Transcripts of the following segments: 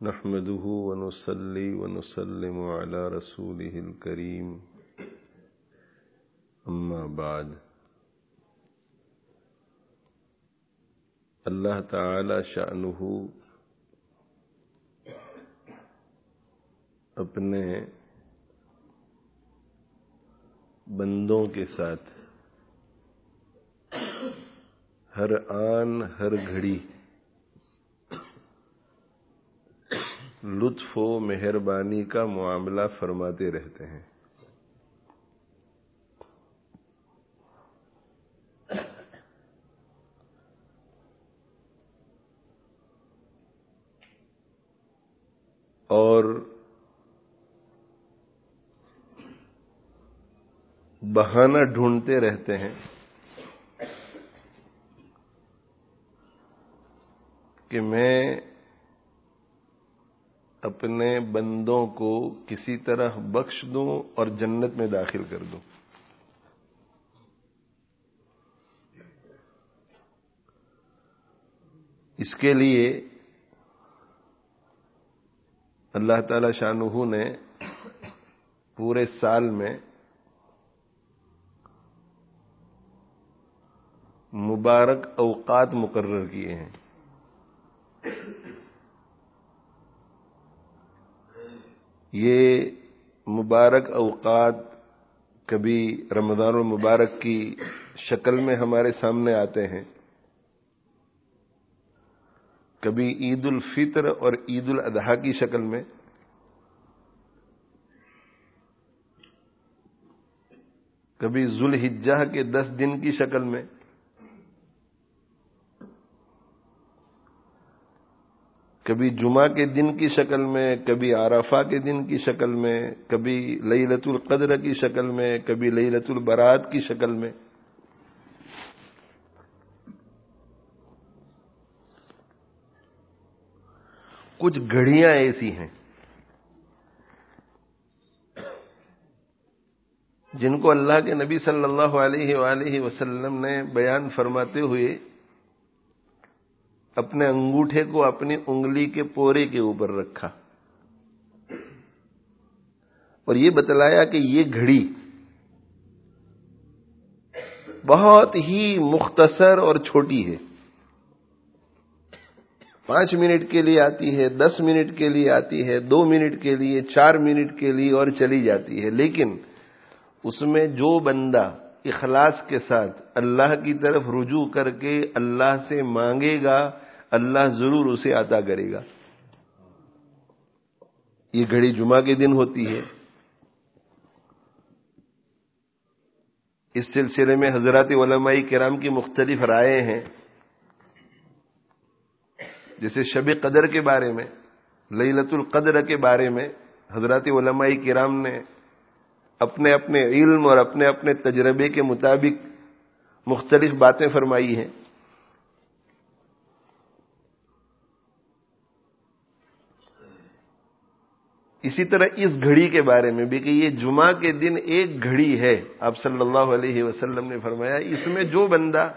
نحمده ونصلي ونسلم على رسوله الكريم. أما بعد اللہ تعالی شأنہ اپنے بندوں کے ساتھ ہر آن ہر گھڑی لطف و مہربانی کا معاملہ فرماتے رہتے ہیں۔ اور بہانہ ڈھونڈتے رہتے ہیں کہ میں اپنے بندوں کو کسی طرح بخش دوں اور جنت میں داخل کر دوں۔ اس کے لیے اللہ تعالی شاہ نے پورے سال میں مبارک اوقات مقرر کیے ہیں۔ یہ مبارک اوقات کبھی رمضان المبارک کی شکل میں ہمارے سامنے آتے ہیں۔ کبھی عید الفطر اور عید الاضحیٰ کی شکل میں۔ کبھی ذوالحجہ کے دس دن کی شکل میں۔ کبھی جمعہ کے دن کی شکل میں، کبھی عرفہ کے دن کی شکل میں، کبھی لت القدر کی شکل میں، کبھی لت البرات کی شکل میں۔ کچھ گھڑیاں ایسی ہیں جن کو اللہ کے نبی صلی اللہ علیہ وآلہ وسلم نے بیان فرماتے ہوئے اپنے انگوٹھے کو اپنی انگلی کے پورے کے اوپر رکھا۔ اور یہ بتلایا کہ یہ گھڑی بہت ہی مختصر اور چھوٹی ہے۔ پانچ منٹ کے لیے آتی ہے، دس منٹ کے لیے آتی ہے، دو منٹ کے لیے، چار منٹ کے لیے اور چلی جاتی ہے۔ لیکن اس میں جو بندہ اخلاص کے ساتھ اللہ کی طرف رجوع کر کے اللہ سے مانگے گا اللہ ضرور اسے عطا کرے گا۔ یہ گھڑی جمعہ کے دن ہوتی ہے۔ اس سلسلے میں حضرات علماء کرام کی مختلف رائے ہیں۔ جیسے شب قدر کے بارے میں للت القدر کے بارے میں حضرات علماء کرام نے اپنے اپنے علم اور اپنے اپنے تجربے کے مطابق مختلف باتیں فرمائی ہیں۔ اسی طرح اس گھڑی کے بارے میں بھی کہ یہ جمعہ کے دن ایک گھڑی ہے۔ آپ صلی اللہ علیہ وسلم نے فرمایا، اس میں جو بندہ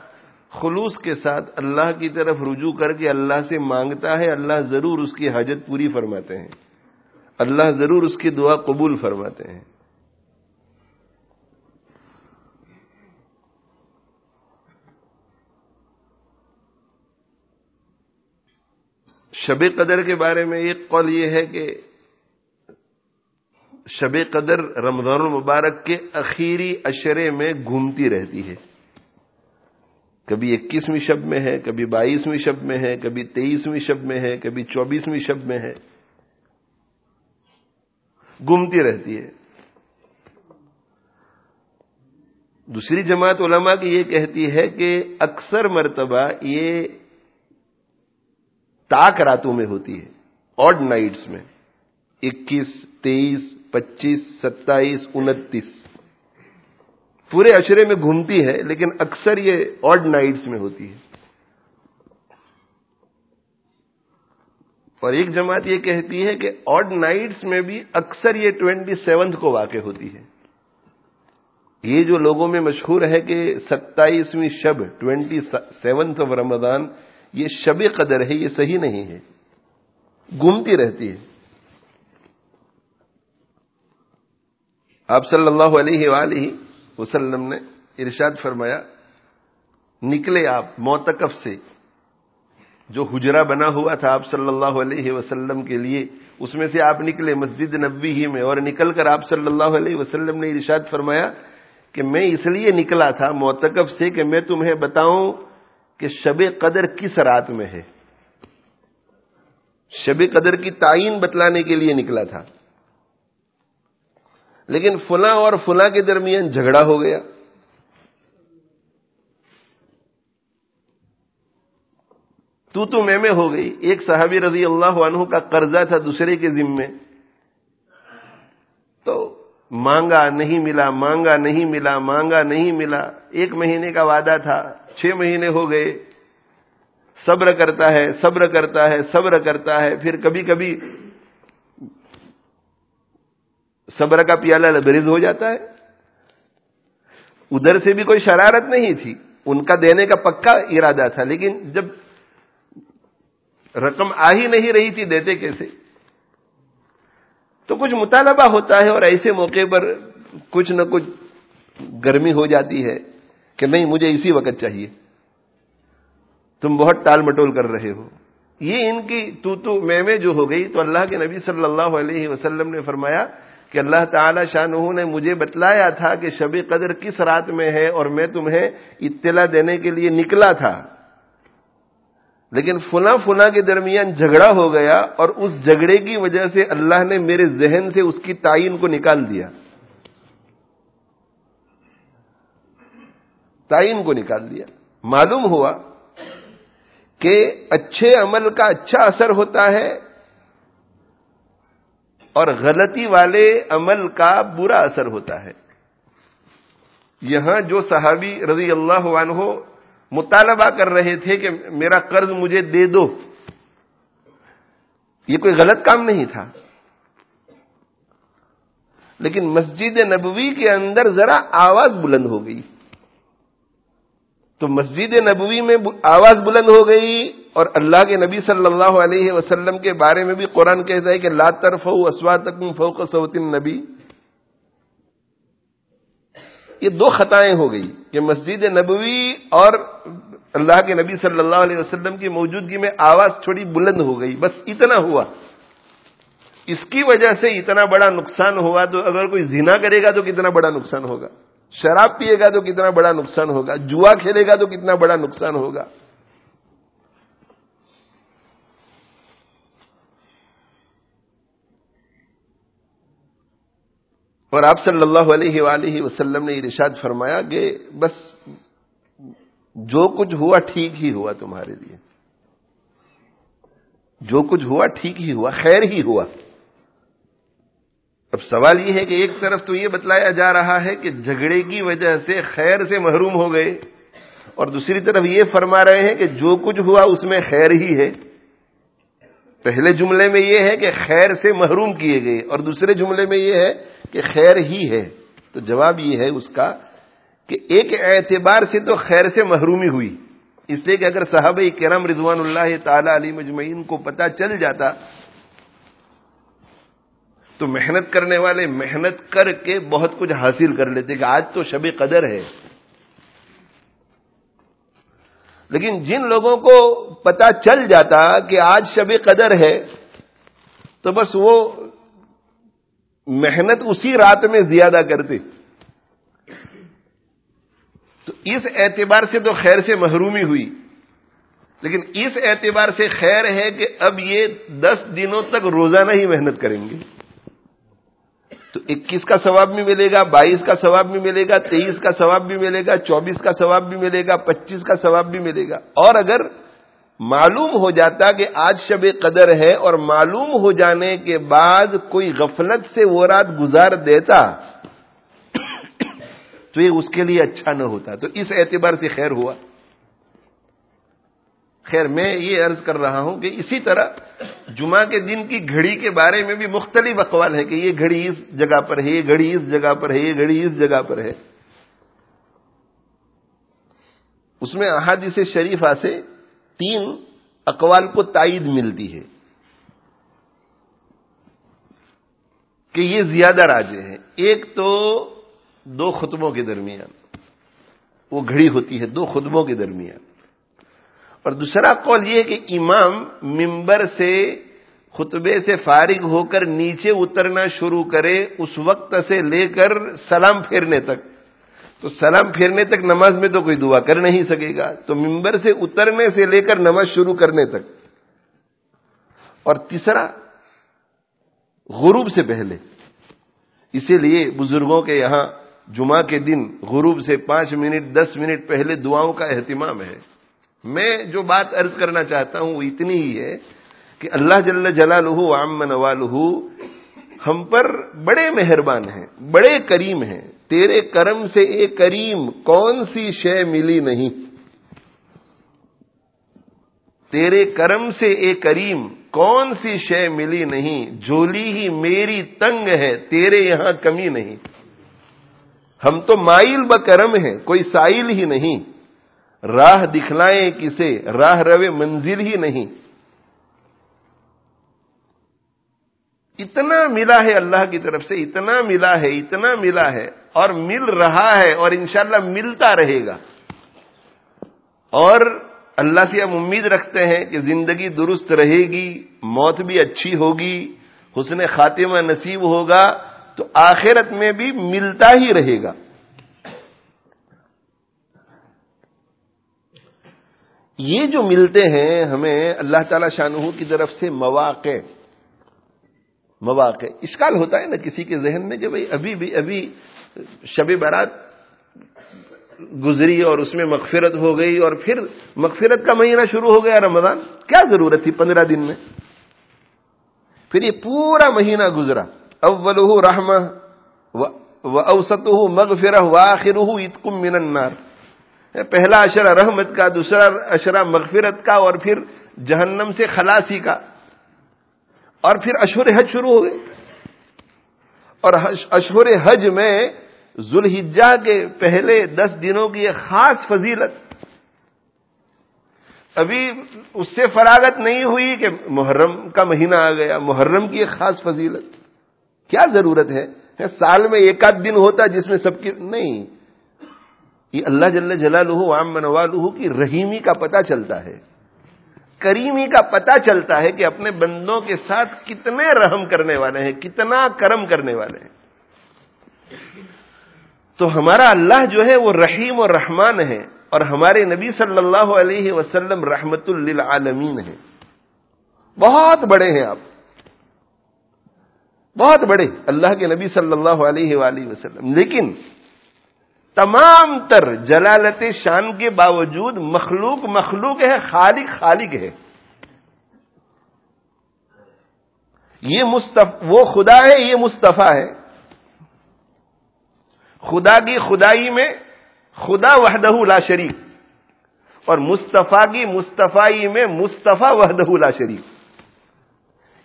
خلوص کے ساتھ اللہ کی طرف رجوع کر کے اللہ سے مانگتا ہے، اللہ ضرور اس کی حاجت پوری فرماتے ہیں۔ اللہ ضرور اس کی دعا قبول فرماتے ہیں۔ شب قدر کے بارے میں ایک قول یہ ہے کہ شب قدر رمضان المبارک کے اخیری اشرے میں گھومتی رہتی ہے۔ کبھی اکیسویں شب میں ہے، کبھی بائیسویں شب میں ہے، کبھی تیئیسویں شب میں ہے، کبھی چوبیسویں شب میں ہے۔ گھومتی رہتی ہے۔ دوسری جماعت علماء کی یہ کہتی ہے کہ اکثر مرتبہ یہ تاک راتوں میں ہوتی ہے آڈ نائٹس میں، اکیس، تیئیس پچیس، ستائیس، انتیس۔ پورے اشرے میں گھومتی ہے، لیکن اکثر یہ آڈ نائٹس میں ہوتی ہے۔ اور ایک جماعت یہ کہتی ہے کہ آڈ نائٹس میں بھی اکثر یہ ٹوینٹی سیونتھ کو واقع ہوتی ہے۔ یہ جو لوگوں میں مشہور ہے کہ ستائیسویں شب ٹوینٹی سیونتھ آف رمضان یہ شب قدر ہے، یہ صحیح نہیں ہے۔ گھومتی رہتی ہے۔ آپ صلی اللہ علیہ وآلہ وسلم نے ارشاد فرمایا، نکلے آپ موتکف سے۔ جو حجرا بنا ہوا تھا آپ صلی اللہ علیہ وسلم کے لیے، اس میں سے آپ نکلے مسجد نبی ہی میں۔ اور نکل کر آپ صلی اللہ علیہ وسلم نے ارشاد فرمایا کہ میں اس لیے نکلا تھا موتکف سے کہ میں تمہیں بتاؤں کہ شب قدر کس رات میں ہے۔ شب قدر کی تعین بتلانے کے لیے نکلا تھا۔ لیکن فلاں اور فلاں کے درمیان جھگڑا ہو گیا۔ تو تو میں میں ہو گئی۔ ایک صحابی رضی اللہ عنہ کا قرضہ تھا دوسرے کے ذمے۔ تو مانگا نہیں ملا، مانگا نہیں ملا، مانگا نہیں ملا۔ ایک مہینے کا وعدہ تھا، چھ مہینے ہو گئے۔ صبر کرتا ہے، صبر کرتا ہے، صبر کرتا ہے۔ پھر کبھی کبھی صبر کا پیالہ لبریز ہو جاتا ہے۔ ادھر سے بھی کوئی شرارت نہیں تھی۔ ان کا دینے کا پکا ارادہ تھا، لیکن جب رقم آ ہی نہیں رہی تھی دیتے کیسے تو کچھ مطالبہ ہوتا ہے اور ایسے موقع پر کچھ نہ کچھ گرمی ہو جاتی ہے کہ نہیں، مجھے اسی وقت چاہیے۔ تم بہت ٹال مٹول کر رہے ہو۔ یہ ان کی تو تو میں جو ہو گئی تو اللہ کے نبی صلی اللہ علیہ وسلم نے فرمایا کہ اللہ تعالی شاہ نے مجھے بتلایا تھا کہ شب قدر کس رات میں ہے اور میں تمہیں اطلاع دینے کے لیے نکلا تھا۔ لیکن فنا فنا کے درمیان جھگڑا ہو گیا اور اس جھگڑے کی وجہ سے اللہ نے میرے ذہن سے اس کی تعین کو نکال دیا۔ تعین کو نکال دیا۔ معلوم ہوا کہ اچھے عمل کا اچھا اثر ہوتا ہے اور غلطی والے عمل کا برا اثر ہوتا ہے۔ یہاں جو صحابی رضی اللہ عنہ مطالبہ کر رہے تھے کہ میرا قرض مجھے دے دو، یہ کوئی غلط کام نہیں تھا۔ لیکن مسجد نبوی کے اندر ذرا آواز بلند ہو گئی۔ تو مسجد نبوی میں آواز بلند ہو گئی۔ اور اللہ کے نبی صلی اللہ علیہ وسلم کے بارے میں بھی قرآن کہتا ہے کہ لا طرف اسوات فوق سوت نبی یہ دو خطائیں ہو گئی کہ مسجد نبوی اور اللہ کے نبی صلی اللہ علیہ وسلم کی موجودگی میں آواز تھوڑی بلند ہو گئی، بس اتنا ہوا۔ اس کی وجہ سے اتنا بڑا نقصان ہوا تو اگر کوئی زنا کرے گا تو کتنا بڑا نقصان ہوگا، شراب پیے گا تو کتنا بڑا نقصان ہوگا، جوا کھیلے گا تو کتنا بڑا نقصان ہوگا۔ اور آپ صلی اللہ علیہ وآلہ وسلم نے یہ رشاد فرمایا کہ بس جو کچھ ہوا ٹھیک ہی ہوا تمہارے لیے۔ جو کچھ ہوا ٹھیک ہی ہوا، خیر ہی ہوا۔ اب سوال یہ ہے کہ ایک طرف تو یہ بتلایا جا رہا ہے کہ جھگڑے کی وجہ سے خیر سے محروم ہو گئے، اور دوسری طرف یہ فرما رہے ہیں کہ جو کچھ ہوا اس میں خیر ہی ہے۔ پہلے جملے میں یہ ہے کہ خیر سے محروم کیے گئے، اور دوسرے جملے میں یہ ہے کہ خیر ہی ہے تو جواب یہ ہے اس کا کہ ایک اعتبار سے تو خیر سے محرومی ہوئی اس لیے کہ اگر صحابہ کرم رضوان اللہ تعالی علی مجمعین کو پتا چل جاتا تو محنت کرنے والے محنت کر کے بہت کچھ حاصل کر لیتے کہ آج تو شب قدر ہے۔ لیکن جن لوگوں کو پتا چل جاتا کہ آج شب قدر ہے تو بس وہ محنت اسی رات میں زیادہ کرتے۔ تو اس اعتبار سے تو خیر سے محرومی ہوئی۔ لیکن اس اعتبار سے خیر ہے کہ اب یہ دس دنوں تک روزانہ ہی محنت کریں گے۔ تو اکیس کا ثواب بھی ملے گا، بائیس کا ثواب بھی ملے گا، تیئیس کا ثواب بھی ملے گا، چوبیس کا ثواب بھی ملے گا، پچیس کا ثواب بھی ملے گا۔ اور اگر معلوم ہو جاتا کہ آج شب قدر ہے اور معلوم ہو جانے کے بعد کوئی غفلت سے وہ رات گزار دیتا تو یہ اس کے لیے اچھا نہ ہوتا تو اس اعتبار سے خیر ہوا۔ خیر میں یہ عرض کر رہا ہوں کہ اسی طرح جمعہ کے دن کی گھڑی کے بارے میں بھی مختلف اقوال ہے کہ یہ گھڑی اس جگہ پر ہے، یہ گھڑی اس جگہ پر ہے، یہ گھڑی اس جگہ پر ہے۔ اس میں احادیث شریفہ سے تین اقوال کو تائید ملتی ہے کہ یہ زیادہ راجے ہیں۔ ایک تو دو خطبوں کے درمیان، وہ گھڑی ہوتی ہے دو خطبوں کے درمیان۔ اور دوسرا قول یہ کہ امام ممبر سے خطبے سے فارغ ہو کر نیچے اترنا شروع کرے، اس وقت سے لے کر سلام پھیرنے تک۔ تو سلام پھیرنے تک نماز میں تو کوئی دعا کر نہیں سکے گا۔ تو ممبر سے اترنے سے لے کر نماز شروع کرنے تک۔ اور تیسرا، غروب سے پہلے۔ اسی لیے بزرگوں کے یہاں جمعہ کے دن غروب سے پانچ منٹ، دس منٹ پہلے دعاؤں کا اہتمام ہے۔ میں جو بات ارض کرنا چاہتا ہوں وہ اتنی ہی ہے کہ اللہ جل جلالہ عام نوالہ ہم پر بڑے مہربان ہیں، بڑے کریم ہیں۔ تیرے کرم سے ایک کریم کون سی شے ملی نہیں؟ تیرے کرم سے ایک کریم کون سی شے ملی نہیں؟ جولی ہی میری تنگ ہے، تیرے یہاں کمی نہیں۔ ہم تو مائل بکرم ہیں، کوئی سائل ہی نہیں۔ راہ دکھلائیں کسے، راہ روے منزل ہی نہیں۔ اتنا ملا ہے اللہ کی طرف سے، اتنا ملا ہے، اتنا ملا ہے۔ اور مل رہا ہے اور انشاءاللہ ملتا رہے گا۔ اور اللہ سے ہم امید رکھتے ہیں کہ زندگی درست رہے گی، موت بھی اچھی ہوگی، حسن خاتمہ نصیب ہوگا، تو آخرت میں بھی ملتا ہی رہے گا۔ یہ جو ملتے ہیں، ہمیں اللہ تعالی شاہ کی طرف سے مواقع مواقع، اشکال ہوتا ہے نا کسی کے ذہن میں کہ بھائی ابھی بھی، ابھی شب برات گزری اور اس میں مغفرت ہو گئی اور پھر مغفرت کا مہینہ شروع ہو گیا رمضان۔ کیا ضرورت تھی پندرہ دن میں؟ پھر یہ پورا مہینہ گزرا۔ اول رحم و اوسط مغفر و آخر من النار۔ پہلا اشرا رحمت کا، دوسرا اشرا مغفرت کا اور پھر جہنم سے خلاصی کا۔ اور پھر اشور حج شروع ہو گئے۔ اور اشور حج میں ذوالحجہ کے پہلے دس دنوں کی ایک خاص فضیلت۔ ابھی اس سے فراغت نہیں ہوئی کہ محرم کا مہینہ آ گیا، محرم کی ایک خاص فضیلت۔ کیا ضرورت ہے؟ سال میں ایک آدھ دن ہوتا جس میں سب کی نہیں۔ یہ اللہ جل جلالہ عام منوالہ کی رحیمی کا پتہ چلتا ہے۔ کریمی کا پتہ چلتا ہے کہ اپنے بندوں کے ساتھ کتنے رحم کرنے والے ہیں، کتنا کرم کرنے والے ہیں۔ تو ہمارا اللہ جو ہے وہ رحیم اور رحمان ہے اور ہمارے نبی صلی اللہ علیہ وسلم رحمت للعالمین ہے بہت بڑے ہیں آپ۔ بہت بڑے۔ اللہ کے نبی صلی اللہ علیہ وآلہ وسلم۔ لیکن تمام تر جلالت شان کے باوجود مخلوق مخلوق ہے، خالق خالق ہے۔ یہ مصطف، وہ خدا ہے، یہ مصطفیٰ ہے۔ خدا کی خدائی میں خدا وحدہ لا شریف اور مصطفیٰ کی مصطفی میں مصطفیٰ وحدہ لا شریف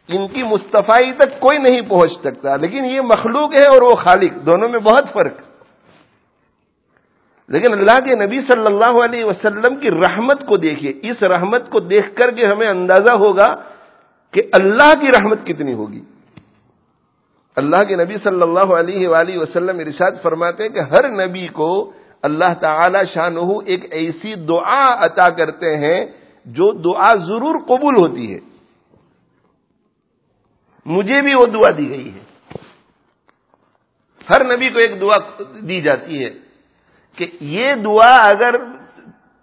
ان کی مصطفی تک کوئی نہیں پہنچ سکتا، لیکن یہ مخلوق ہے اور وہ خالق، دونوں میں بہت فرق۔ لیکن اللہ کے نبی صلی اللہ علیہ وسلم کی رحمت کو دیکھیے، اس رحمت کو دیکھ کر کے ہمیں اندازہ ہوگا کہ اللہ کی رحمت کتنی ہوگی۔ اللہ کے نبی صلی اللہ علیہ وآلہ وسلم ارشاد فرماتے ہیں کہ ہر نبی کو اللہ تعالی شاہ ایک ایسی دعا عطا کرتے ہیں جو دعا ضرور قبول ہوتی ہے۔ مجھے بھی وہ دعا دی گئی ہے۔ ہر نبی کو ایک دعا دی جاتی ہے۔ کہ یہ دعا اگر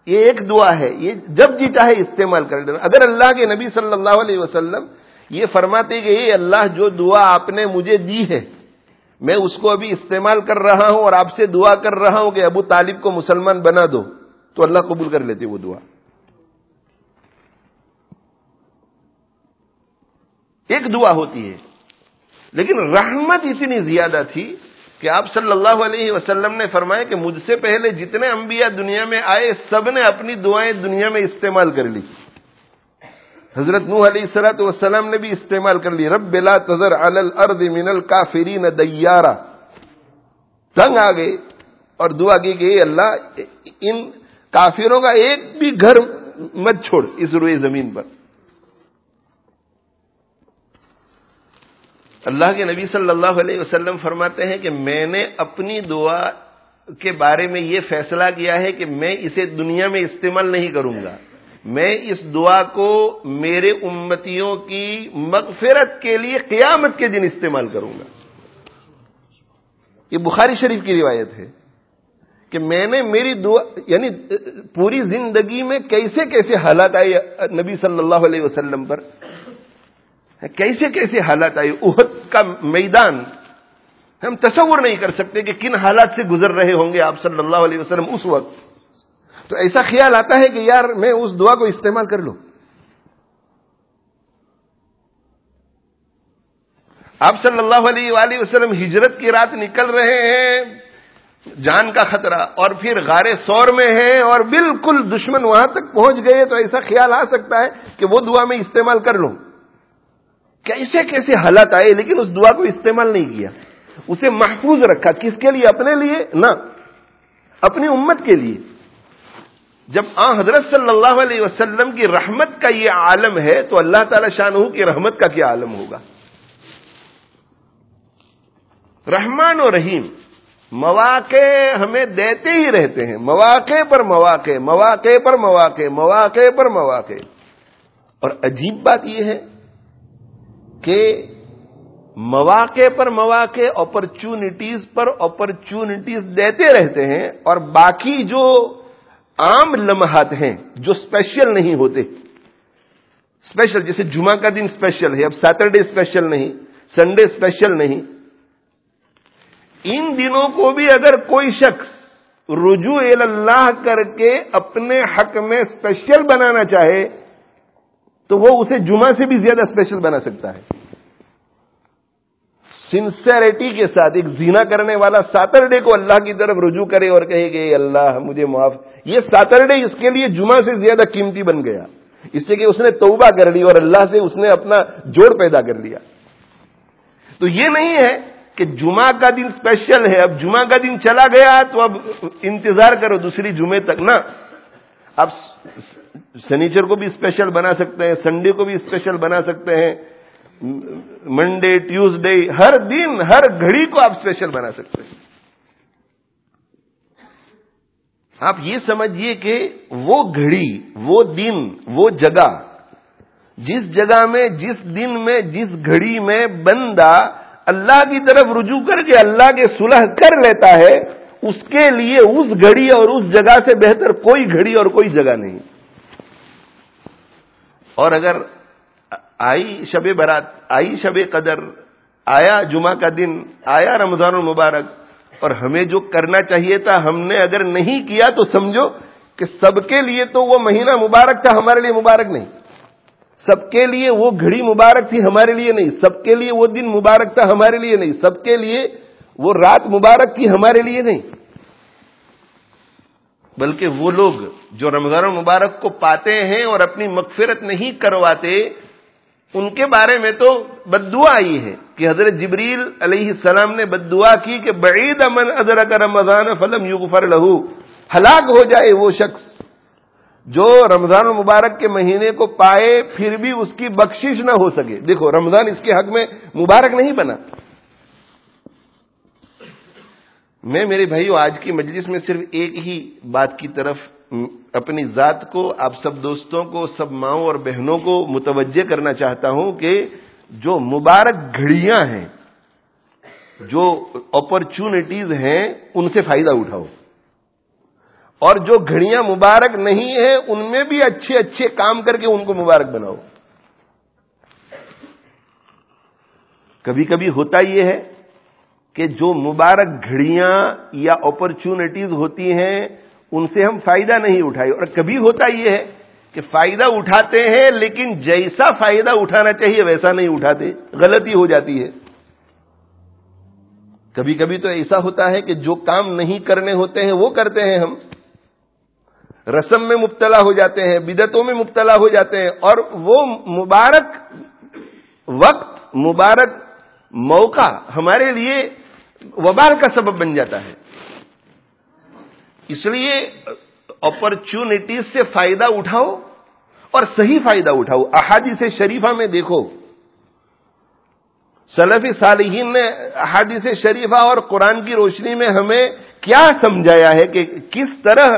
یہ ایک دعا ہے، یہ جب جی چاہے استعمال کر لینا اگر اللہ کے نبی صلی اللہ علیہ وسلم یہ فرماتے کہ یہ اللہ جو دعا آپ نے مجھے دی ہے، میں اس کو ابھی استعمال کر رہا ہوں اور آپ سے دعا کر رہا ہوں کہ ابو طالب کو مسلمان بنا دو، تو اللہ قبول کر لیتے وہ دعا۔ ایک دعا ہوتی ہے، لیکن رحمت اتنی زیادہ تھی کہ آپ صلی اللہ علیہ وسلم نے فرمایا کہ مجھ سے پہلے جتنے انبیاء دنیا میں آئے، سب نے اپنی دعائیں دنیا میں استعمال کر لی۔ حضرت نوح علیہ سرت وسلم نے بھی استعمال کر لی۔ رب بلا تذر الارض من الکافرین دیارا۔ تنگ آ گئے اور دعا کی کہ اللہ، ان کافروں کا ایک بھی گھر مت چھوڑ اس روئے زمین پر۔ اللہ کے نبی صلی اللہ علیہ وسلم فرماتے ہیں کہ میں نے اپنی دعا کے بارے میں یہ فیصلہ کیا ہے کہ میں اسے دنیا میں استعمال نہیں کروں گا۔ میں اس دعا کو میرے امتیوں کی مغفرت کے لیے قیامت کے دن استعمال کروں گا۔ یہ بخاری شریف کی روایت ہے کہ میں نے میری دعا یعنی پوری زندگی میں کیسے کیسے حالات آئے نبی صلی اللہ علیہ وسلم پر۔ کیسے کیسے حالات آئے؟ احد کا میدان ہم تصور نہیں کر سکتے کہ کن حالات سے گزر رہے ہوں گے آپ صلی اللہ علیہ وسلم اس وقت۔ تو ایسا خیال آتا ہے کہ یار میں اس دعا کو استعمال کر لوں۔ آپ صلی اللہ علیہ وآلہ وسلم ہجرت کی رات نکل رہے ہیں، جان کا خطرہ، اور پھر غار سور میں ہیں اور بالکل دشمن وہاں تک پہنچ گئے، تو ایسا خیال آ سکتا ہے کہ وہ دعا میں استعمال کر لوں۔ کیسے کیسے حالات آئے، لیکن اس دعا کو استعمال نہیں کیا۔ اسے محفوظ رکھا۔ کس کے لیے؟ اپنے لیے؟ نہ، اپنی امت کے لیے۔ جب آ حضرت صلی اللہ علیہ وسلم کی رحمت کا یہ عالم ہے، تو اللہ تعالی شاہ کی رحمت کا کیا عالم ہوگا؟ رحمان و رحیم مواقع ہمیں دیتے ہی رہتے ہیں۔ مواقع پر مواقع مواقع پر مواقع مواقع پر مواقع۔ اور عجیب بات یہ ہے کہ مواقع پر مواقع اپرچونٹیز پر اپرچونٹیز دیتے رہتے ہیں اور باقی جو عام لمحات ہیں جو اسپیشل نہیں ہوتے. اسپیشل جیسے جمعہ کا دن اسپیشل ہے، اب سیٹرڈے اسپیشل نہیں سنڈے اسپیشل نہیں. ان دنوں کو بھی اگر کوئی شخص رجوع اللہ کر کے اپنے حق میں اسپیشل بنانا چاہے تو وہ اسے جمعہ سے بھی زیادہ اسپیشل بنا سکتا ہے۔ سنسیریٹی کے ساتھ ایک زینا کرنے والا سیٹرڈے کو اللہ کی طرف رجوع کرے اور کہے کہ اللہ مجھے معاف۔ یہ سیٹرڈے اس کے لیے جمعہ سے زیادہ قیمتی بن گیا۔ اس سے کہ اس نے توبہ کر لی اور اللہ سے اس نے اپنا جوڑ پیدا کر لیا۔ تو یہ نہیں ہے کہ جمعہ کا دن اسپیشل ہے۔ اب جمعہ کا دن چلا گیا تو اب انتظار کرو دوسری جمعے تک۔ نا اب سنیچر کو بھی اسپیشل بنا سکتے ہیں، سنڈے کو بھی اسپیشل بنا سکتے ہیں، منڈے، ٹیوزڈے، ہر دن، ہر گھڑی کو آپ اسپیشل بنا سکتے ہیں۔ آپ یہ سمجھیے کہ وہ گھڑی، وہ دن، وہ جگہ، جس جگہ میں، جس دن میں، جس گھڑی میں بندہ اللہ کی طرف رجوع کر کے اللہ کے صلح کر لیتا ہے، اس کے لیے اس گھڑی اور اس جگہ سے بہتر کوئی گھڑی اور کوئی جگہ نہیں۔ اور اگر آئی شب برات، آئی شب قدر، آیا جمعہ کا دن، آیا رمضان المبارک، اور ہمیں جو کرنا چاہیے تھا ہم نے اگر نہیں کیا تو سمجھو کہ سب کے لیے تو وہ مہینہ مبارک تھا ہمارے لیے مبارک نہیں۔ سب کے لیے وہ گھڑی مبارک تھی ہمارے لیے نہیں۔ سب کے لیے وہ دن مبارک تھا ہمارے لیے نہیں۔ سب کے لیے وہ رات مبارک تھی ہمارے لیے نہیں۔ بلکہ وہ لوگ جو رمضان المبارک کو پاتے ہیں اور اپنی مغفرت نہیں کرواتے، ان کے بارے میں تو بد دعا آئی ہے کہ حضرت جبریل علیہ السلام نے بد دعا کی کہ بعید امن ادرک رمضان فلم یغفر لہو ہلاک ہو جائے وہ شخص جو رمضان المبارک کے مہینے کو پائے، پھر بھی اس کی بخشش نہ ہو سکے۔ دیکھو، رمضان اس کے حق میں مبارک نہیں بنا۔ میں میرے بھائیو، آج کی مجلس میں صرف ایک ہی بات کی طرف اپنی ذات کو، آپ سب دوستوں کو، سب ماؤں اور بہنوں کو متوجہ کرنا چاہتا ہوں کہ جو مبارک گھڑیاں ہیں، جو اپرچونٹیز ہیں، ان سے فائدہ اٹھاؤ۔ اور جو گھڑیاں مبارک نہیں ہیں، ان میں بھی اچھے اچھے کام کر کے ان کو مبارک بناؤ۔ کبھی کبھی ہوتا یہ ہے کہ جو مبارک گھڑیاں یا اپرچونٹیز ہوتی ہیں، ان سے ہم فائدہ نہیں اٹھائے۔ اور کبھی ہوتا یہ ہے کہ فائدہ اٹھاتے ہیں، لیکن جیسا فائدہ اٹھانا چاہیے، ویسا نہیں اٹھاتے۔ غلطی ہو جاتی ہے۔ کبھی کبھی تو ایسا ہوتا ہے کہ جو کام نہیں کرنے ہوتے ہیں، وہ کرتے ہیں ہم۔ رسم میں مبتلا ہو جاتے ہیں بدتوں میں مبتلا ہو جاتے ہیں، اور وہ مبارک وقت، مبارک موقع ہمارے لیے وبال کا سبب بن جاتا ہے۔ اس لیے اپرچونٹیز سے فائدہ اٹھاؤ اور صحیح فائدہ اٹھاؤ۔ احادی سے شریفہ میں دیکھو۔ سلفی صالحین نے حادث شریفہ اور قرآن کی روشنی میں ہمیں کیا سمجھایا ہے کہ کس طرح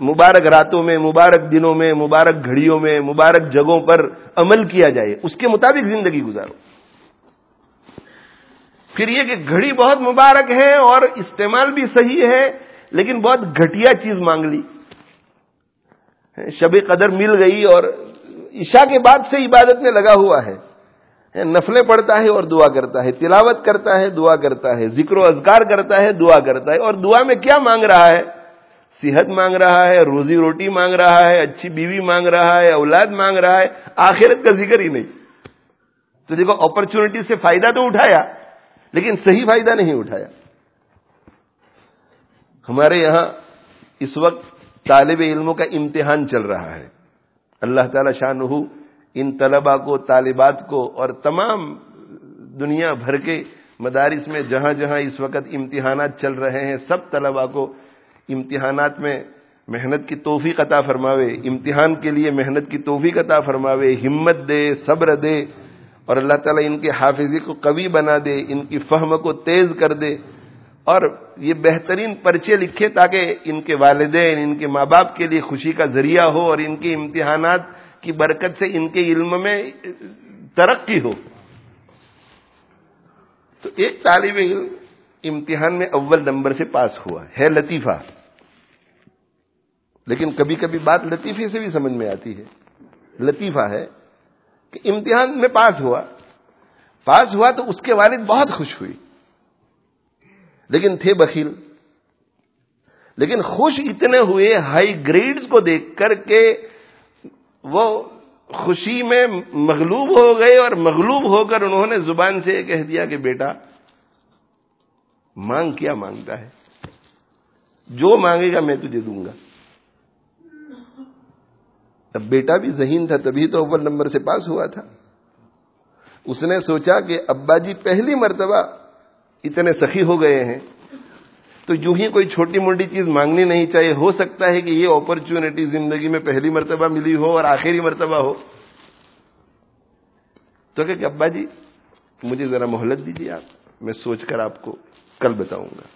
مبارک راتوں میں، مبارک دنوں میں، مبارک گھڑیوں میں، مبارک جگہوں پر عمل کیا جائے، اس کے مطابق زندگی گزارو۔ پھر یہ کہ گھڑی بہت مبارک ہے اور استعمال بھی صحیح ہے، لیکن بہت گھٹیا چیز مانگ لی۔ شب قدر مل گئی اور عشاء کے بعد سے عبادت میں لگا ہوا ہے۔ نفلیں پڑھتا ہے اور دعا کرتا ہے، تلاوت کرتا ہے، دعا کرتا ہے، ذکر و اذکار کرتا ہے، دعا کرتا ہے۔ اور دعا میں کیا مانگ رہا ہے؟ صحت مانگ رہا ہے، روزی روٹی مانگ رہا ہے، اچھی بیوی مانگ رہا ہے، اولاد مانگ رہا ہے۔ آخرت کا ذکر ہی نہیں۔ تو دیکھو اپرچونٹی سے فائدہ تو اٹھایا۔ لیکن صحیح فائدہ نہیں اٹھایا۔ ہمارے یہاں اس وقت طالب علموں کا امتحان چل رہا ہے۔ اللہ تعالی شاہ ان طلبا کو، طالبات کو اور تمام دنیا بھر کے مدارس میں جہاں جہاں اس وقت امتحانات چل رہے ہیں، سب طلبا کو امتحانات میں محنت کی توفیق عطا فرماوے، امتحان کے لیے محنت کی توفیق عطا فرماوے، ہمت دے، صبر دے۔ اور اللہ تعالیٰ ان کے حافظی کو قوی بنا دے، ان کی فہم کو تیز کر دے اور یہ بہترین پرچے لکھے تاکہ ان کے والدین، ان کے ماں باپ کے لیے خوشی کا ذریعہ ہو اور ان کے امتحانات کی برکت سے ان کے علم میں ترقی ہو۔ تو ایک طالب علم امتحان میں اول نمبر سے پاس ہوا ہے، لطیفہ۔ لیکن کبھی کبھی بات لطیفے سے بھی سمجھ میں آتی ہے۔ لطیفہ ہے۔ کہ امتحان میں پاس ہوا۔ پاس ہوا تو اس کے والد بہت خوش ہوئی۔ لیکن تھے بخیل۔ لیکن خوش اتنے ہوئے ہائی گریڈز کو دیکھ کر کے وہ خوشی میں مغلوب ہو گئے اور مغلوب ہو کر انہوں نے زبان سے یہ کہہ دیا کہ بیٹا، مانگ کیا مانگتا ہے؟ جو مانگے گا میں تجھے دوں گا۔ اب بیٹا بھی ذہین تھا، تبھی تو اول نمبر سے پاس ہوا تھا۔ اس نے سوچا کہ ابا جی پہلی مرتبہ اتنے سخی ہو گئے ہیں، تو یوں ہی کوئی چھوٹی موٹی چیز مانگنی نہیں چاہیے۔ ہو سکتا ہے کہ یہ اپرچونٹی زندگی میں پہلی مرتبہ ملی ہو اور آخری مرتبہ ہو۔ تو کہ ابا جی مجھے ذرا مہلت دیجیے آپ، میں سوچ کر آپ کو کل بتاؤں گا۔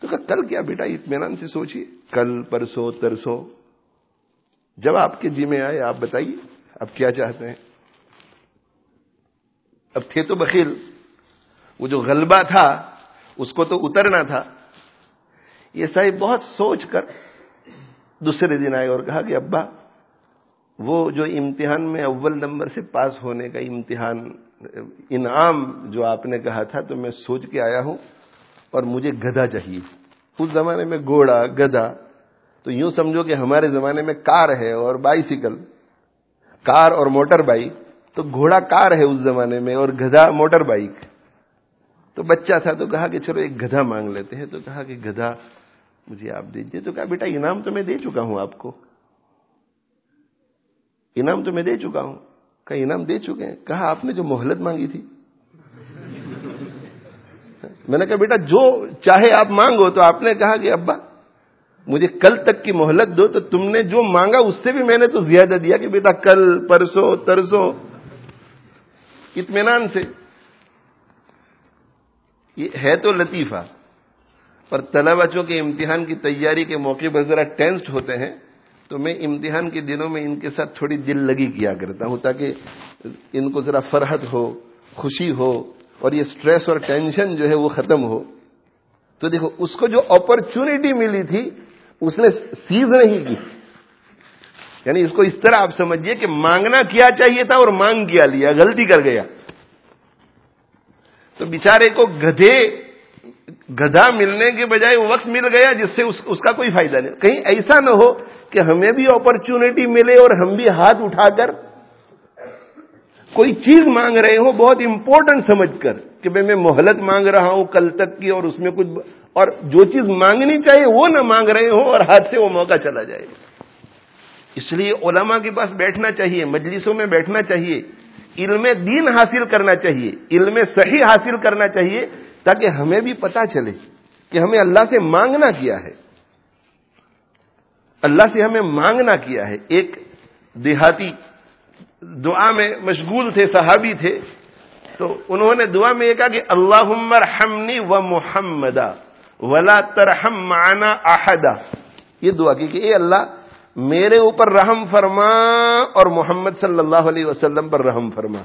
تو کہ کل کیا بیٹا، اطمینان سے سوچیے کل پرسو ترسو جب آپ کے جی میں آئے، آپ بتائیے اب کیا چاہتے ہیں؟ اب تھے تو بخیل، وہ جو غلبہ تھا، اس کو تو اترنا تھا۔ یہ صاحب بہت سوچ کر دوسرے دن آئے اور کہا کہ ابا، وہ جو امتحان میں اول نمبر سے پاس ہونے کا امتحان، انعام جو آپ نے کہا تھا، تو میں سوچ کے آیا ہوں اور مجھے گدھا چاہیے۔ اس زمانے میں گھوڑا گدھا تو یوں سمجھو کہ ہمارے زمانے میں کار ہے اور بائیسیکل، کار اور موٹر بائک تو گھوڑا کار ہے اس زمانے میں اور گدھا موٹر بائک تو بچہ تھا تو کہا کہ چلو ایک گدھا مانگ لیتے ہیں، تو کہا کہ گدھا مجھے آپ دیجیے تو کہا بیٹا انعام تو میں دے چکا ہوں آپ کو۔ انعام تو میں دے چکا ہوں۔ کہا انعام دے چکے ہیں۔ کہا آپ نے جو مہلت مانگی تھی۔ میں نے کہا بیٹا جو چاہے آپ مانگو، تو آپ نے کہا کہ ابا مجھے کل تک کی مہلت دو تو تم نے جو مانگا اس سے بھی میں نے تو زیادہ دیا کہ بیٹا کل پرسو ترسو اطمینان سے۔ یہ ہے تو لطیفہ، پر طلبا بچوں کے امتحان کی تیاری کے موقع پر ذرا ٹینسڈ ہوتے ہیں تو میں امتحان کے دنوں میں ان کے ساتھ تھوڑی دل لگی کیا کرتا ہوں تاکہ ان کو ذرا فرحت ہو، خوشی ہو اور یہ سٹریس اور ٹینشن جو ہے وہ ختم ہو۔ تو دیکھو، اس کو جو اپرچونٹی ملی تھی اس نے سیز نہیں کی۔ یعنی اس کو اس طرح آپ سمجھیے کہ مانگنا کیا چاہیے تھا اور مانگ کیا لیا، غلطی کر گیا۔ تو بیچارے کو گدھے، گدھا ملنے کے بجائے وقت مل گیا جس سے اس اس کا کوئی فائدہ نہیں۔ کہیں ایسا نہ ہو کہ ہمیں بھی اپرچونٹی ملے اور ہم بھی ہاتھ اٹھا کر کوئی چیز مانگ رہے ہوں، بہت امپورٹنٹ سمجھ کر کہ میں مہلت مانگ رہا ہوں کل تک کی اور اس میں کچھ اور جو چیز مانگنی چاہیے وہ نہ مانگ رہے ہوں اور ہاتھ سے وہ موقع چلا جائے۔ اس لیے علماء کے پاس بیٹھنا چاہیے، مجلسوں میں بیٹھنا چاہیے، علم دین حاصل کرنا چاہیے، علم صحیح حاصل کرنا چاہیے تاکہ ہمیں بھی پتا چلے کہ ہمیں اللہ سے مانگنا کیا ہے۔ اللہ سے ہمیں مانگنا کیا ہے۔ ایک دیہاتی دعا میں مشغول تھے، صحابی تھے، تو انہوں نے دعا میں یہ کہا کہ اللہ ہمنی و محمدہ۔ ولا ترحم معنا احدا یہ دعا کی کہ اے اللہ، میرے اوپر رحم فرما اور محمد صلی اللہ علیہ وسلم پر رحم فرما۔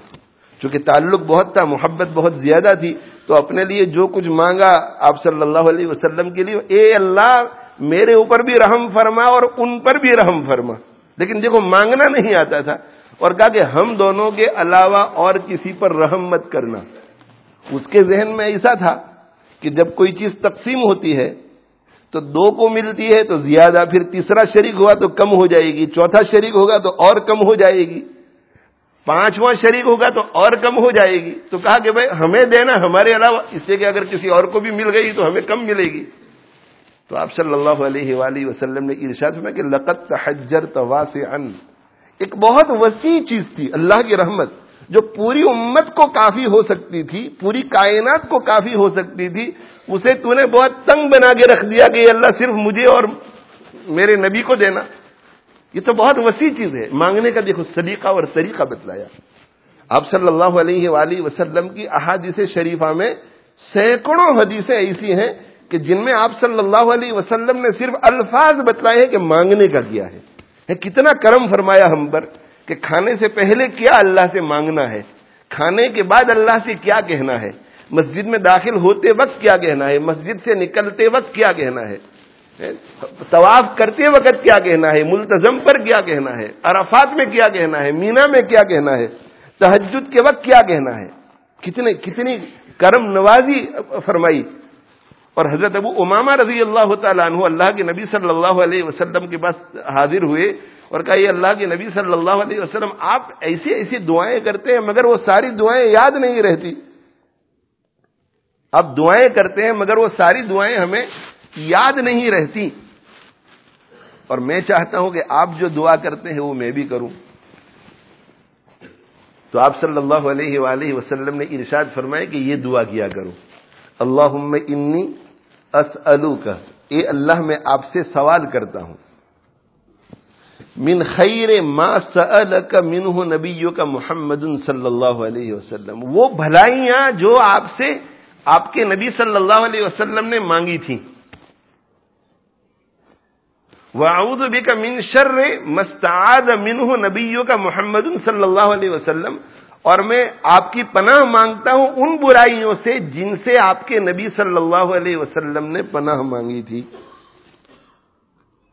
چونکہ تعلق بہت تھا، محبت بہت زیادہ تھی، تو اپنے لیے جو کچھ مانگا آپ صلی اللہ علیہ وسلم کے لیے، اے اللہ، میرے اوپر بھی رحم فرما اور ان پر بھی رحم فرما۔ لیکن دیکھو، مانگنا نہیں آتا تھا۔ اور کہا کہ ہم دونوں کے علاوہ اور کسی پر رحم مت کرنا۔ اس کے ذہن میں ایسا تھا۔ کہ جب کوئی چیز تقسیم ہوتی ہے تو دو کو ملتی ہے تو زیادہ، پھر تیسرا شریک ہوا تو کم ہو جائے گی، چوتھا شریک ہوگا تو اور کم ہو جائے گی، پانچواں شریک ہوگا تو اور کم ہو جائے گی۔ تو کہا کہ بھائی، ہمیں دینا، ہمارے علاوہ، اس سے کہ اگر کسی اور کو بھی مل گئی تو ہمیں کم ملے گی۔ تو آپ صلی اللہ علیہ وآلہ وسلم نے ارشاد میں کہ لقت تحجر تواس ایک بہت وسیع چیز تھی، اللہ کی رحمت۔ جو پوری امت کو کافی ہو سکتی تھی، پوری کائنات کو کافی ہو سکتی تھی، اسے تو نے بہت تنگ بنا کے رکھ دیا کہ اللہ صرف مجھے اور میرے نبی کو دینا۔ یہ تو بہت وسیع چیز ہے۔ مانگنے کا دیکھو سلیقہ اور طریقہ بتلایا۔ آپ صلی اللہ علیہ وآلہ وسلم کی احادیث شریفہ میں سینکڑوں حدیثیں ایسی ہیں کہ جن میں آپ صلی اللہ علیہ وسلم نے صرف الفاظ بتلائے ہیں کہ مانگنے کا کیا ہے، کتنا کرم فرمایا ہم پر۔ کہ کھانے سے پہلے کیا اللہ سے مانگنا ہے؟ کھانے کے بعد اللہ سے کیا کہنا ہے؟ مسجد میں داخل ہوتے وقت کیا کہنا ہے؟ مسجد سے نکلتے وقت کیا کہنا ہے؟ طواف کرتے وقت کیا کہنا ہے؟ ملتظم پر کیا کہنا ہے؟ عرفات میں کیا کہنا ہے؟ مینا میں کیا کہنا ہے؟ تحجد کے وقت کیا کہنا ہے؟ کتنے کتنی کرم نوازی فرمائی۔ اور حضرت ابو اماما رضی اللہ تعالیٰ عنہ اللہ کے نبی صلی اللہ علیہ وسلم کے پاس حاضر ہوئے۔ اور کہا، یہ اللہ کے نبی صلی اللہ علیہ وسلم، آپ ایسی ایسی دعائیں کرتے ہیں مگر وہ ساری دعائیں یاد نہیں رہتی۔ آپ دعائیں کرتے ہیں مگر وہ ساری دعائیں ہمیں یاد نہیں رہتی۔ اور میں چاہتا ہوں کہ آپ جو دعا کرتے ہیں وہ میں بھی کروں۔ تو آپ صلی اللہ علیہ وآلہ وسلم نے ارشاد فرمائے کہ یہ دعا کیا کرو اللہ انی اسلو کا اے اللہ، میں آپ سے سوال کرتا ہوں۔ من خیر ما سألک منہ نبیوں کا محمد صلی اللہ علیہ وسلم. وہ بھلائیاں جو آپ سے آپ کے نبی صلی اللہ علیہ وسلم نے مانگی تھیں. واؤد بھی کا من شر مستعد منہ نبیوں کا محمد صلی اللہ علیہ وسلم. اور میں آپ کی پناہ مانگتا ہوں ان برائیوں سے جن سے آپ کے نبی صلی اللہ علیہ وسلم نے پناہ مانگی تھی.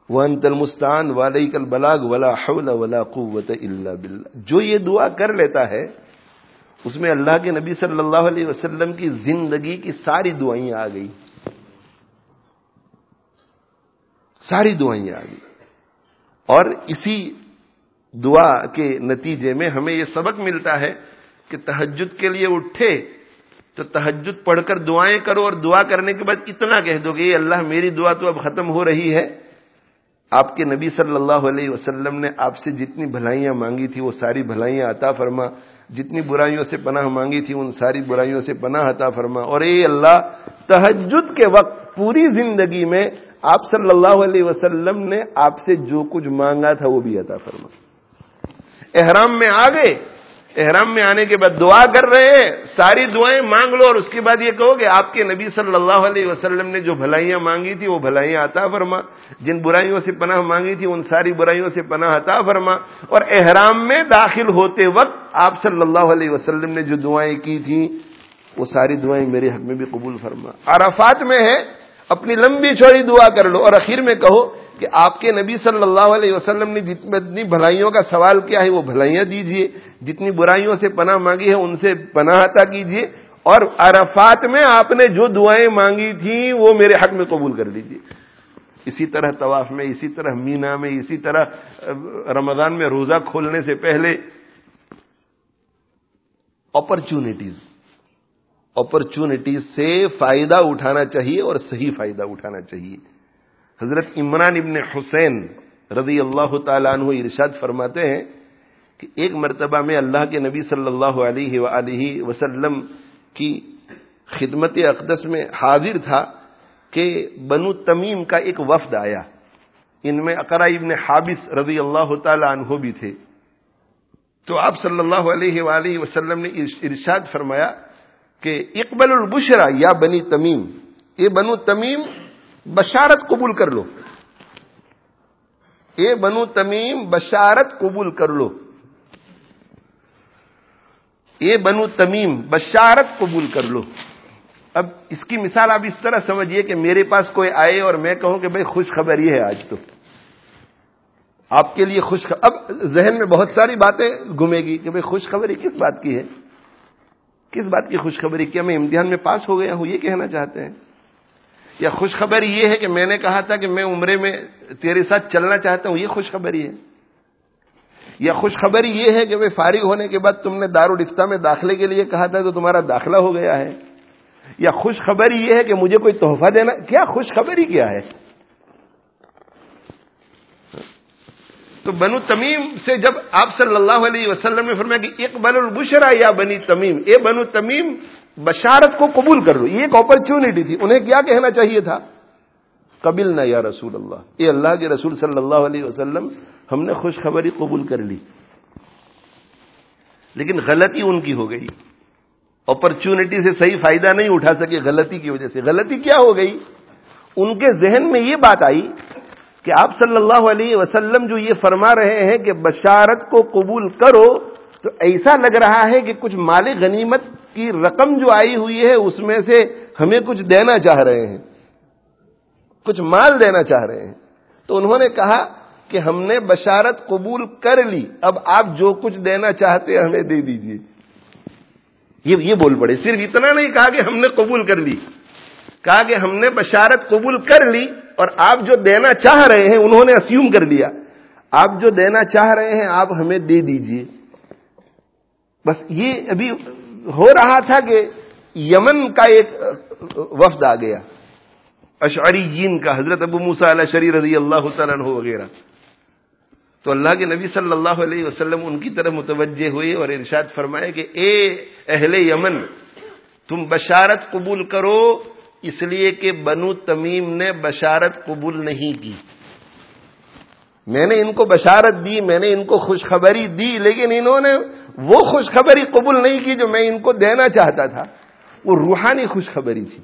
وہ انتل مستان والی کل بلاگ ولا حول ولا قوت اللہ بلّہ جو یہ دعا کر لیتا ہے، اس میں اللہ کے نبی صلی اللہ علیہ وسلم کی زندگی کی ساری دعائیں آ گئی۔ ساری دعائیں آ گئی۔ اور اسی دعا کے نتیجے میں ہمیں یہ سبق ملتا ہے کہ تحجد کے لیے اٹھے تو تحجد پڑھ کر دعائیں کرو اور دعا کرنے کے بعد اتنا کہہ دو کہ یہ اللہ میری دعا تو اب ختم ہو رہی ہے۔ آپ کے نبی صلی اللہ علیہ وسلم نے آپ سے جتنی بھلائیاں مانگی تھی وہ ساری بھلائیاں عطا فرما۔ جتنی برائیوں سے پناہ مانگی تھی ان ساری برائیوں سے پناہ عطا فرما۔ اور اے اللہ تحجد کے وقت پوری زندگی میں آپ صلی اللہ علیہ وسلم نے آپ سے جو کچھ مانگا تھا وہ بھی عطا فرما۔ احرام میں آ گئے احرام میں آنے کے بعد دعا کر رہے ہیں، ساری دعائیں مانگ لو اور اس کے بعد یہ کہو کہ آپ کے نبی صلی اللہ علیہ وسلم نے جو بھلائیاں مانگی تھی وہ بھلائیاں عطا فرما۔ جن برائیوں سے پناہ مانگی تھی، ان ساری برائیوں سے پناہ عطا فرما۔ اور احرام میں داخل ہوتے وقت آپ صلی اللہ علیہ وسلم نے جو دعائیں کی تھیں، وہ ساری دعائیں میرے حق میں بھی قبول فرما۔ عرفات میں ہے اپنی لمبی چوڑی دعا کر لو اور اخیر میں کہو کہ آپ کے نبی صلی اللہ علیہ وسلم نے جتنی بھلائیوں کا سوال کیا ہے وہ بھلائیاں دیجیے، جتنی برائیوں سے پناہ مانگی ہے ان سے پناہ عطا کیجیے، اور عرفات میں آپ نے جو دعائیں مانگی تھیں وہ میرے حق میں قبول کر لیجیے اسی طرح طواف میں، اسی طرح مینا میں، اسی طرح رمضان میں روزہ کھولنے سے پہلے اپرچونٹیز اپرچونٹیز سے فائدہ اٹھانا چاہیے اور صحیح فائدہ اٹھانا چاہیے۔ حضرت عمران ابن حسین رضی اللہ تعالیٰ عنہ ارشاد فرماتے ہیں کہ ایک مرتبہ میں اللہ کے نبی صلی اللہ علیہ وآلہ وسلم کی خدمت اقدس میں حاضر تھا کہ بنو تمیم کا ایک وفد آیا۔ ان میں اقرا ابن حابس رضی اللہ تعالی عنہ بھی تھے۔ تو آپ صلی اللہ علیہ وآلہ وسلم نے ارشاد فرمایا کہ اقبل البشرا یا بنی تمیم، اے بنو تمیم بشارت قبول کر لو۔ اے بنو تمیم بشارت قبول کر لو۔ اے بنو تمیم بشارت قبول کر لو۔ اب اس کی مثال آپ اس طرح سمجھیے کہ میرے پاس کوئی آئے اور میں کہوں کہ بھائی خوش خبر یہ ہے آج تو۔ آپ کے لیے خوش اب ذہن میں بہت ساری باتیں گھومے گی کہ بھائی خوشخبری کس بات کی ہے؟ کس بات کی خوشخبری کیا میں امتحان میں پاس ہو گیا ہوں، یہ کہنا چاہتے ہیں۔ یا خوشخبری یہ ہے کہ میں نے کہا تھا کہ میں عمرے میں تیرے ساتھ چلنا چاہتا ہوں، یہ خوشخبری ہے۔ یا خوشخبری یہ ہے کہ میں فارغ ہونے کے بعد تم نے دارالفتہ میں داخلے کے لیے کہا تھا تو تمہارا داخلہ ہو گیا ہے۔ یا خوشخبری یہ ہے کہ مجھے کوئی تحفہ دینا، کیا خوشخبری کیا ہے؟ تو بنو تمیم سے جب آپ صلی اللہ علیہ وسلم نے فرمایا کہ اقبال البشرا یا بنی تمیم، اے بنو تمیم، بشارت کو قبول کر لو۔ یہ ایک اپرچونٹی تھی۔ انہیں کیا کہنا چاہیے تھا؟ قبل نہ یا رسول اللہ۔ اے اللہ کے رسول صلی اللہ علیہ وسلم، ہم نے خوشخبری قبول کر لی۔ لیکن غلطی ان کی ہو گئی۔ اپرچونٹی سے صحیح فائدہ نہیں اٹھا سکے غلطی کی وجہ سے۔ غلطی کیا ہو گئی؟ ان کے ذہن میں یہ بات آئی کہ آپ صلی اللہ علیہ وسلم جو یہ فرما رہے ہیں کہ بشارت کو قبول کرو، تو ایسا لگ رہا ہے کہ کچھ مال غنیمت کی رقم جو آئی ہوئی ہے، اس میں سے ہمیں کچھ دینا چاہ رہے ہیں۔ کچھ مال دینا چاہ رہے ہیں۔ تو انہوں نے کہا کہ ہم نے بشارت قبول کر لی، اب آپ جو کچھ دینا چاہتے ہیں ہمیں دے دیجیے۔ یہ بول پڑے۔ صرف اتنا نہیں، کہا کہ ہم نے قبول کر لی۔ کہا کہ ہم نے بشارت قبول کر لی اور آپ جو دینا چاہ رہے ہیں انہوں نے اسیوم کر لیا۔ آپ جو دینا چاہ رہے ہیں آپ ہمیں دے دیجیے۔ بس یہ ابھی ہو رہا تھا کہ یمن کا ایک وفد آ گیا۔ اشعری جین کا حضرت ابو موسا علیہ شری رضی اللہ تعالیٰ عنہ وغیرہ۔ تو اللہ کے نبی صلی اللہ علیہ وسلم ان کی طرف متوجہ ہوئے اور ارشاد فرمائے کہ اے اہل یمن، تم بشارت قبول کرو اس لیے کہ بنو تمیم نے بشارت قبول نہیں کی۔ میں نے ان کو بشارت دی، میں نے ان کو خوشخبری دی، لیکن انہوں نے وہ خوشخبری قبول نہیں کی جو میں ان کو دینا چاہتا تھا۔ وہ روحانی خوشخبری تھی۔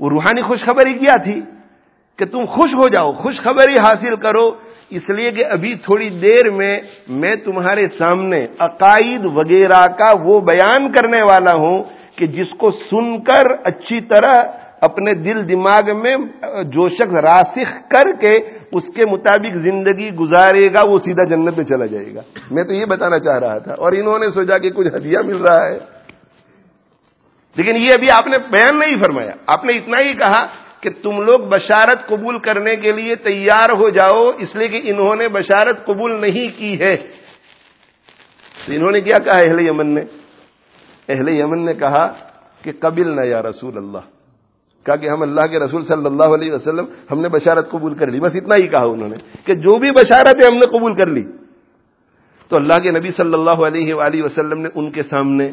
وہ روحانی خوشخبری کیا تھی؟ کہ تم خوش ہو جاؤ، خوشخبری حاصل کرو۔ اس لیے کہ ابھی تھوڑی دیر میں میں تمہارے سامنے عقائد وغیرہ کا وہ بیان کرنے والا ہوں۔ کہ جس کو سن کر اچھی طرح اپنے دل دماغ میں جو شخص راسخ کر کے اس کے مطابق زندگی گزارے گا، وہ سیدھا جنت میں چلا جائے گا۔ میں تو یہ بتانا چاہ رہا تھا۔ اور انہوں نے سوچا کہ کچھ ہدیہ مل رہا ہے۔ لیکن یہ ابھی آپ نے بیان نہیں فرمایا۔ آپ نے اتنا ہی کہا کہ تم لوگ بشارت قبول کرنے کے لیے تیار ہو جاؤ، اس لیے کہ انہوں نے بشارت قبول نہیں کی ہے۔ تو انہوں نے کیا کہا اہل یمن نے اہل یمن نے کہا کہ قبل نہ یا رسول اللہ۔ کہا کہ ہم اللہ کے رسول صلی اللہ علیہ وسلم، ہم نے بشارت قبول کر لی۔ بس اتنا ہی کہا انہوں نے کہ جو بھی بشارت ہے ہم نے قبول کر لی۔ تو اللہ کے نبی صلی اللہ علیہ وآلہ وسلم نے ان کے سامنے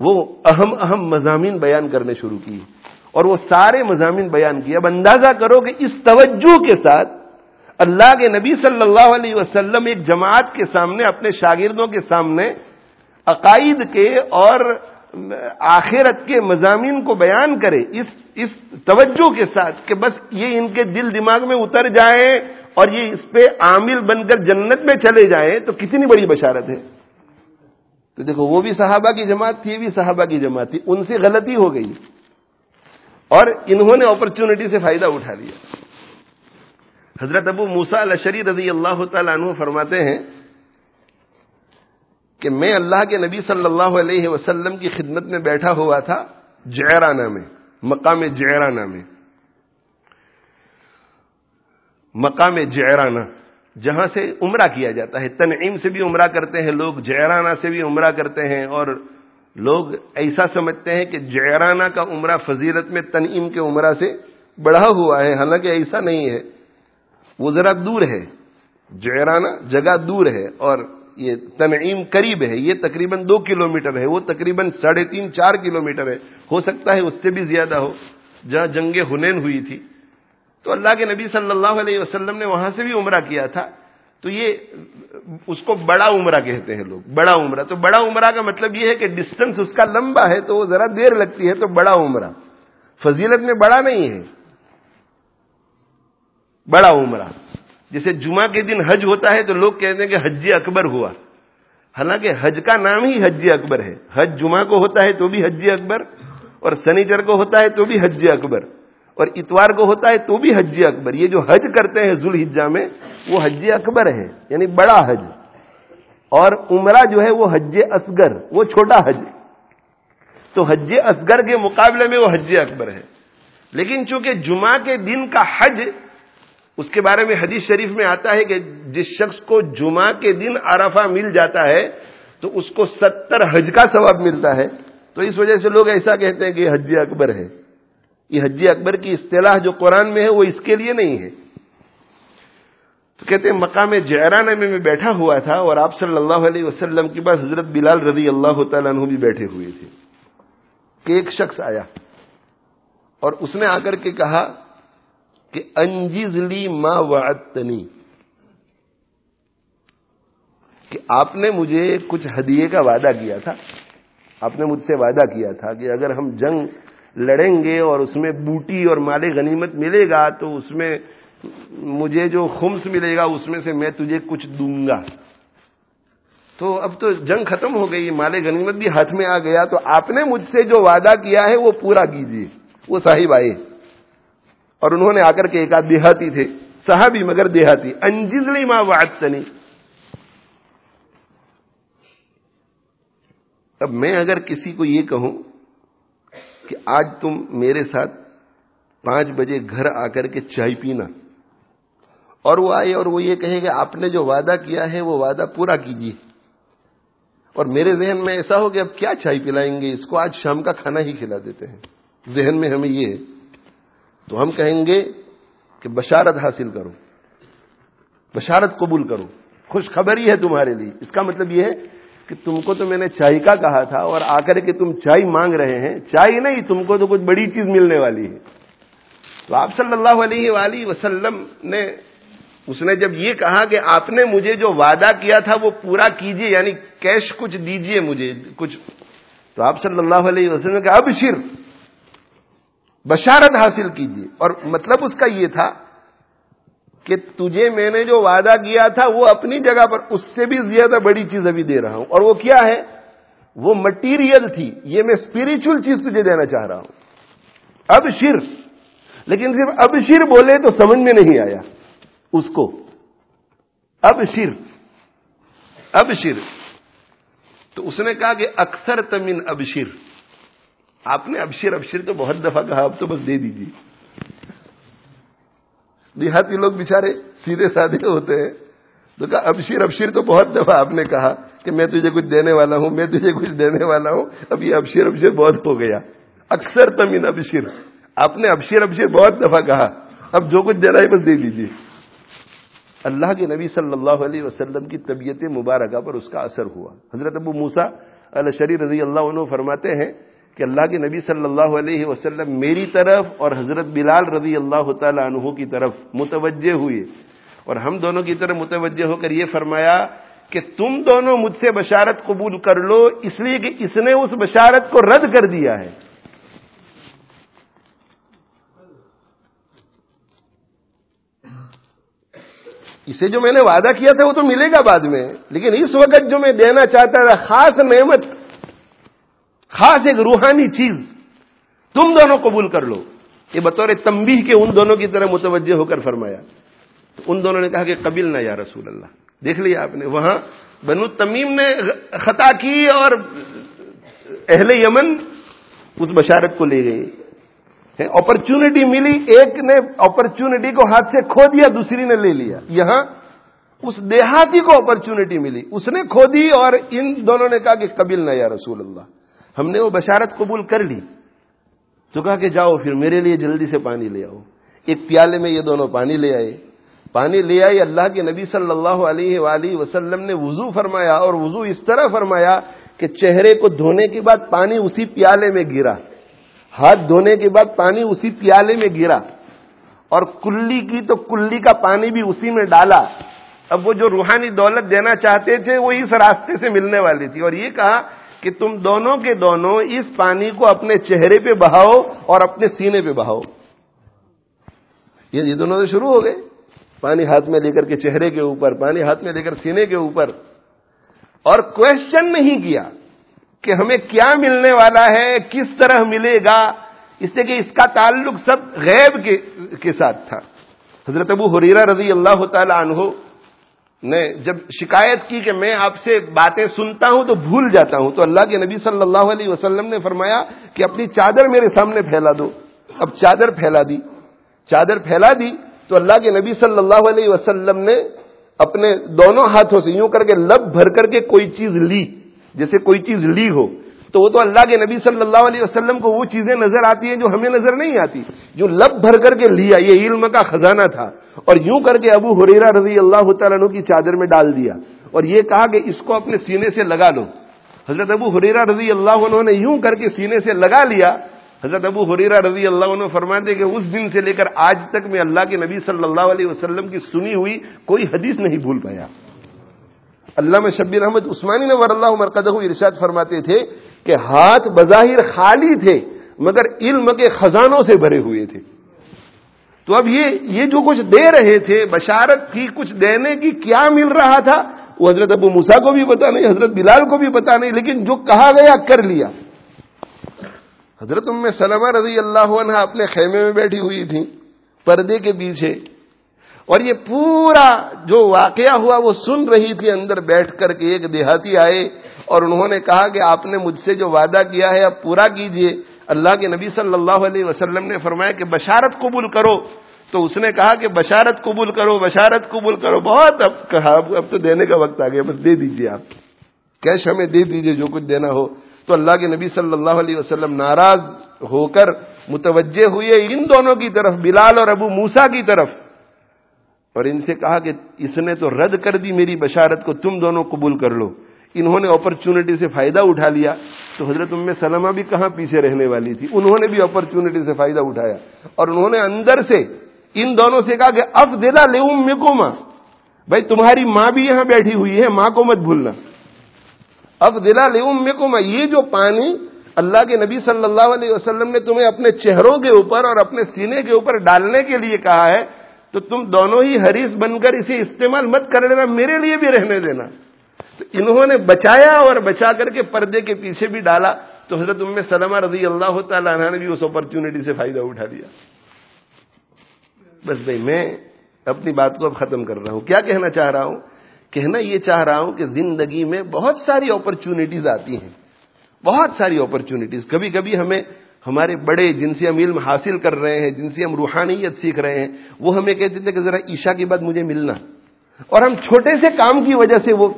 وہ اہم اہم مضامین بیان کرنے شروع کیے۔ اور وہ سارے مضامین بیان کیے۔ اب اندازہ کرو کہ اس توجہ کے ساتھ اللہ کے نبی صلی اللہ علیہ وسلم ایک جماعت کے سامنے، اپنے شاگردوں کے سامنے، عقائد کے اور آخرت کے مضامین کو بیان کرے، اس اس توجہ کے ساتھ کہ بس یہ ان کے دل دماغ میں اتر جائے اور یہ اس پہ عامل بن کر جنت میں چلے جائیں، تو کتنی بڑی بشارت ہے۔ تو دیکھو، وہ بھی صحابہ کی جماعت تھی، یہ بھی صحابہ کی جماعت تھی، ان سے غلطی ہو گئی۔ اور انہوں نے اپرچونٹی سے فائدہ اٹھا لیا۔ حضرت ابو موسا الشری رضی اللہ تعالیٰ عنہ فرماتے ہیں کہ میں اللہ کے نبی صلی اللہ علیہ وسلم کی خدمت میں بیٹھا ہوا تھا جیرانہ میں، مقام جیرانہ میں۔ مقام جیرانہ جہاں سے عمرہ کیا جاتا ہے۔ تنعیم سے بھی عمرہ کرتے ہیں لوگ جیرانہ سے بھی عمرہ کرتے ہیں اور لوگ ایسا سمجھتے ہیں کہ جیرانہ کا عمرہ فضیلت میں تنعیم کے عمرہ سے بڑھا ہوا ہے۔ حالانکہ ایسا نہیں ہے، وہ ذرا دور ہے۔ جیرانہ جگہ دور ہے اور یہ تنعیم قریب ہے، یہ تقریباً دو کلومیٹر ہے، وہ تقریباً ساڑھے تین، چار کلومیٹر ہے۔ ہو سکتا ہے اس سے بھی زیادہ ہو۔ جہاں جنگ ہنین ہوئی تھی۔ تو اللہ کے نبی صلی اللہ علیہ وسلم نے وہاں سے بھی عمرہ کیا تھا۔ تو یہ اس کو بڑا عمرہ کہتے ہیں لوگ، بڑا عمرہ۔ تو بڑا عمرہ کا مطلب یہ ہے کہ ڈسٹنس اس کا لمبا ہے، تو وہ ذرا دیر لگتی ہے تو بڑا عمرہ۔ فضیلت میں بڑا نہیں ہے۔ بڑا عمرہ۔ جیسے جمعہ کے دن حج ہوتا ہے تو لوگ کہتے ہیں کہ حج اکبر ہوا۔ حالانکہ حج کا نام ہی حج اکبر ہے۔ حج جمعہ کو ہوتا ہے تو بھی حج اکبر، اور سنیچر کو ہوتا ہے تو بھی حج اکبر، اور اتوار کو ہوتا ہے تو بھی حج اکبر۔ یہ جو حج کرتے ہیں ذوالحجہ میں، وہ حج اکبر ہے یعنی بڑا حج۔ اور عمرہ جو ہے وہ حج اصغر، وہ چھوٹا حج تو حج اصغر کے مقابلے میں وہ حج اکبر ہے۔ لیکن چونکہ جمعہ کے دن کا حج اس کے بارے میں حدیث شریف میں آتا ہے کہ جس شخص کو جمعہ کے دن عرفہ مل جاتا ہے، تو اس کو ستر حج کا ثواب ملتا ہے۔ تو اس وجہ سے لوگ ایسا کہتے ہیں کہ یہ حج اکبر ہے۔ یہ حج اکبر کی اصطلاح جو قرآن میں ہے، وہ اس کے لیے نہیں ہے۔ تو کہتے ہیں، مقام جیرانہ میں میں بیٹھا ہوا تھا اور آپ صلی اللہ علیہ وسلم کے پاس حضرت بلال رضی اللہ تعالیٰ عنہ بھی بیٹھے ہوئے تھے۔ کہ ایک شخص آیا اور اس نے آ کر کے کہا کہ انجزلی ما وعدتنی۔ کہ آپ نے مجھے کچھ ہدیے کا وعدہ کیا تھا۔ آپ نے مجھ سے وعدہ کیا تھا کہ اگر ہم جنگ لڑیں گے اور اس میں بوٹی اور مال غنیمت ملے گا تو اس میں مجھے جو خمس ملے گا اس میں سے میں تجھے کچھ دوں گا۔ تو اب تو جنگ ختم ہو گئی، مال غنیمت بھی ہاتھ میں آ گیا، تو آپ نے مجھ سے جو وعدہ کیا ہے وہ پورا کیجیے وہ صاحب آئے۔ اور انہوں نے آ کر کے ایک آدھ دیہاتی تھے، صحابی مگر دیہاتی۔ انجزلی ماں وعدتنی۔ اب میں اگر کسی کو یہ کہوں کہ آج تم میرے ساتھ پانچ بجے گھر آ کر کے چائے پینا، اور وہ آئے اور وہ یہ کہے کہ آپ نے جو وعدہ کیا ہے وہ وعدہ پورا کیجیے۔ اور میرے ذہن میں ایسا ہو کہ اب کیا چائے پلائیں گے؟ اس کو آج شام کا کھانا ہی کھلا دیتے ہیں۔ ذہن میں ہمیں یہ ہے۔ تو ہم کہیں گے کہ بشارت حاصل کرو، بشارت قبول کرو، خوشخبری ہے تمہارے لیے۔ اس کا مطلب یہ ہے کہ تم کو تو میں نے چائے کا کہا تھا اور آ کر کے تم چائے مانگ رہے ہیں۔ چائے نہیں، تم کو تو کچھ بڑی چیز ملنے والی ہے۔ تو آپ صلی اللہ علیہ وآلہ وسلم نے، اس نے جب یہ کہا کہ آپ نے مجھے جو وعدہ کیا تھا وہ پورا کیجیے یعنی کیش کچھ دیجیے مجھے، کچھ۔ تو آپ صلی اللہ علیہ وسلم نے کہا اب شر بشارت حاصل کیجیے۔ اور مطلب اس کا یہ تھا کہ تجھے میں نے جو وعدہ کیا تھا وہ اپنی جگہ پر، اس سے بھی زیادہ بڑی چیز ابھی دے رہا ہوں۔ اور وہ کیا ہے؟ وہ مٹیریل تھی۔ یہ میں اسپرچل چیز تجھے دینا چاہ رہا ہوں۔ اب شر۔ لیکن صرف اب شر بولے تو سمجھ میں نہیں آیا۔ اس کو۔ اب شر۔ اب شر۔ تو اس نے کہا کہ اکثر تمن اب شر۔ آپ نے ابشر ابشر تو بہت دفعہ کہا، اب تو بس دے دیجیے دیہاتی لوگ بےچارے سیدھے سادے ہوتے ہیں۔ تو کہا، ابشر ابشر تو بہت دفعہ آپ نے کہا کہ میں تجھے کچھ دینے والا ہوں، میں تجھے کچھ دینے والا ہوں۔ اب یہ ابشر ابشر بہت ہو گیا۔ اکثر تمین ابشر۔ آپ نے ابشر ابشر بہت دفعہ کہا۔ اب جو کچھ دینا ہے بس دے دیجیے اللہ کے نبی صلی اللہ علیہ وسلم کی طبیعت مبارکہ پر اس کا اثر ہوا۔ حضرت ابو موسا الشری رضی اللہ عنہ فرماتے ہیں کہ اللہ کے نبی صلی اللہ علیہ وسلم میری طرف اور حضرت بلال رضی اللہ تعالی عنہ کی طرف متوجہ ہوئے۔ اور ہم دونوں کی طرف متوجہ ہو کر یہ فرمایا کہ تم دونوں مجھ سے بشارت قبول کر لو، اس لیے کہ اس نے اس بشارت کو رد کر دیا ہے۔ اسے جو میں نے وعدہ کیا تھا وہ تو ملے گا بعد میں، لیکن اس وقت جو میں دینا چاہتا تھا، خاص نعمت خاص ایک روحانی چیز تم دونوں قبول کر لو۔ یہ بطور تمبی کے ان دونوں کی طرح متوجہ ہو کر فرمایا۔ تو ان دونوں نے کہا کہ قبل نہ یا رسول اللہ۔ دیکھ لیا آپ نے، وہاں بنو تمیم نے خطا کی اور اہل یمن اس بشارت کو لے گئی اپرچونٹی ملی، ایک نے اپرچونٹی کو ہاتھ سے کھو دیا، دوسری نے لے لیا۔ یہاں اس دیہاتی کو اپرچونٹی ملی۔ اس نے کھو دی اور ان دونوں نے کہا کہ قبل نہ یا رسول اللہ۔ ہم نے وہ بشارت قبول کر لی تو کہا کہ جاؤ پھر میرے لیے جلدی سے پانی لے آؤ۔ ایک پیالے میں یہ دونوں پانی لے آئے۔ پانی لے آئے، اللہ کے نبی صلی اللہ علیہ وآلہ وسلم نے وضو فرمایا اور وضو اس طرح فرمایا کہ چہرے کو دھونے کے بعد پانی اسی پیالے میں گرا۔ ہاتھ دھونے کے بعد پانی اسی پیالے میں گرا۔ اور کلی کی تو کلی کا پانی بھی اسی میں ڈالا۔ اب وہ جو روحانی دولت دینا چاہتے تھے وہ اس راستے سے ملنے والی تھی۔ اور یہ کہا کہ تم دونوں کے دونوں اس پانی کو اپنے چہرے پہ بہاؤ اور اپنے سینے پہ بہاؤ۔ یہ دونوں تو شروع ہو گئے۔ پانی ہاتھ میں لے کر کے چہرے کے اوپر، پانی ہاتھ میں لے کر سینے کے اوپر۔ اور کوشچن نہیں کیا کہ ہمیں کیا ملنے والا ہے، کس طرح ملے گا۔ اس لیے کہ اس کا تعلق سب غیب کے ساتھ تھا۔ حضرت ابو حریرہ رضی اللہ تعالی عنہ نے جب شکایت کی کہ میں آپ سے باتیں سنتا ہوں تو بھول جاتا ہوں تو اللہ کے نبی صلی اللہ علیہ وسلم نے فرمایا کہ اپنی چادر میرے سامنے پھیلا دو۔ اب چادر پھیلا دی۔ چادر پھیلا دی تو اللہ کے نبی صلی اللہ علیہ وسلم نے اپنے دونوں ہاتھوں سے یوں کر کے لب بھر کر کے کوئی چیز لی۔ جیسے کوئی چیز لی ہو۔ تو وہ تو اللہ کے نبی صلی اللہ علیہ وسلم کو وہ چیزیں نظر آتی ہیں جو ہمیں نظر نہیں آتی، جو لب بھر کر کے لیا، یہ علم کا خزانہ تھا۔ اور یوں کر کے ابو حریرا رضی اللہ تعالیٰ کی چادر میں ڈال دیا۔ اور یہ کہا کہ اس کو اپنے سینے سے لگا لو۔ حضرت ابو حریرا رضی اللہ عنہ نے یوں کر کے سینے سے لگا لیا۔ حضرت ابو حریرا رضی اللہ عنہ فرماتے کہ اس دن سے لے کر آج تک میں اللہ کے نبی صلی اللہ علیہ وسلم کی سنی ہوئی کوئی حدیث نہیں بھول پایا۔ اللہ میں شبیر احمد عثمانی نے ور اللہ مرکز ارشاد فرماتے تھے کہ ہاتھ بظاہر خالی تھے، مگر علم کے خزانوں سے بھرے ہوئے تھے۔ تو اب یہ یہ جو کچھ دے رہے تھے، بشارت کی کچھ دینے کی کیا مل رہا تھا، وہ حضرت ابو موسا کو بھی پتا نہیں، حضرت بلال کو بھی پتا نہیں، لیکن جو کہا گیا کر لیا۔ حضرت ام سلمہ رضی اللہ عنہ اپنے خیمے میں بیٹھی ہوئی تھی پردے کے پیچھے۔ اور یہ پورا جو واقعہ ہوا، وہ سن رہی تھی، اندر بیٹھ کر کے ایک دیہاتی آئے۔ اور انہوں نے کہا کہ آپ نے مجھ سے جو وعدہ کیا ہے اب پورا کیجیے۔ اللہ کے نبی صلی اللہ علیہ وسلم نے فرمایا کہ بشارت قبول کرو۔ تو اس نے کہا کہ بشارت قبول کرو، بشارت قبول کرو۔ بہت اب کہا، اب تو دینے کا وقت آ گیا، بس دے دیجیے آپ۔ کیش ہمیں دے دیجیے جو کچھ دینا ہو۔ تو اللہ کے نبی صلی اللہ علیہ وسلم ناراض ہو کر متوجہ ہوئے ان دونوں کی طرف، بلال اور ابو موسا کی طرف۔ اور ان سے کہا کہ اس نے تو رد کر دی میری بشارت کو، تم دونوں قبول کر لو۔ انہوں نے اپرچونٹی سے فائدہ اٹھا لیا تو حضرت ام سلمہ بھی کہاں پیچھے رہنے والی تھی؟ انہوں نے بھی اپرچونٹی سے فائدہ اٹھایا اور انہوں نے اندر سے ان دونوں سے کہا کہ اب دلا لے کو ماں بھائی تمہاری ماں بھی یہاں بیٹھی ہوئی ہے، ماں کو مت بھولنا۔ اب دلا لے کو ماں یہ جو پانی اللہ کے نبی صلی اللہ علیہ وسلم نے تمہیں اپنے چہروں کے اوپر اور اپنے سینے کے اوپر ڈالنے کے لیے کہا ہے، تو تم دونوں ہی حریص بن کر اسے استعمال مت کر لینا، میرے لیے بھی رہنے دینا۔ تو انہوں نے بچایا اور بچا کر کے پردے کے پیچھے بھی ڈالا تو حضرت ام سلمہ رضی اللہ تعالیٰ عنہ نے بھی اس اپرچونٹی سے فائدہ اٹھا لیا۔ بس بھائی، میں اپنی بات کو اب ختم کر رہا ہوں۔ کیا کہنا چاہ رہا ہوں؟ کہنا یہ چاہ رہا ہوں کہ زندگی میں بہت ساری اپرچونٹیز آتی ہیں۔ بہت ساری اپرچونٹیز کبھی کبھی ہمیں ہمارے بڑے جن سے ہم علم حاصل کر رہے ہیں، جن سے ہم روحانیت سیکھ رہے ہیں، وہ ہمیں کہتے تھے کہ ذرا عشاء کے بعد مجھے ملنا۔ اور ہم چھوٹے سے کام کی وجہ سے وہ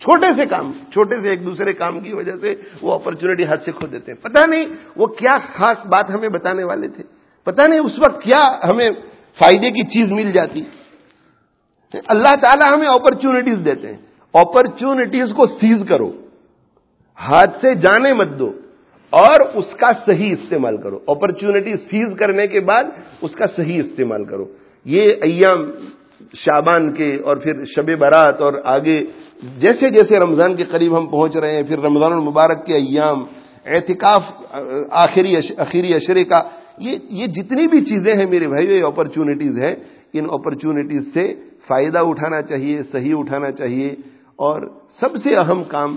چھوٹے سے کام، چھوٹے سے ایک دوسرے کام کی وجہ سے وہ اپرچونٹی ہاتھ سے کھو دیتے ہیں۔ پتہ نہیں وہ کیا خاص بات ہمیں بتانے والے تھے۔ پتہ نہیں اس وقت کیا ہمیں فائدے کی چیز مل جاتی۔ اللہ تعالیٰ ہمیں اپرچونٹیز دیتے ہیں۔ اپرچونٹیز کو سیز کرو۔ ہاتھ سے جانے مت دو۔ اور اس کا صحیح استعمال کرو۔ اپرچونٹی سیز کرنے کے بعد اس کا صحیح استعمال کرو۔ یہ ایام شابان کے اور پھر شب برات اور آگے جیسے جیسے رمضان کے قریب ہم پہنچ رہے ہیں، پھر رمضان المبارک کے ایام احتکاف آخری آخری اشرے کا، یہ یہ جتنی بھی چیزیں ہیں میرے بھائی یہ اپرچونٹیز ہیں۔ ان اپرچونٹیز سے فائدہ اٹھانا چاہیے، صحیح اٹھانا چاہیے۔ اور سب سے اہم کام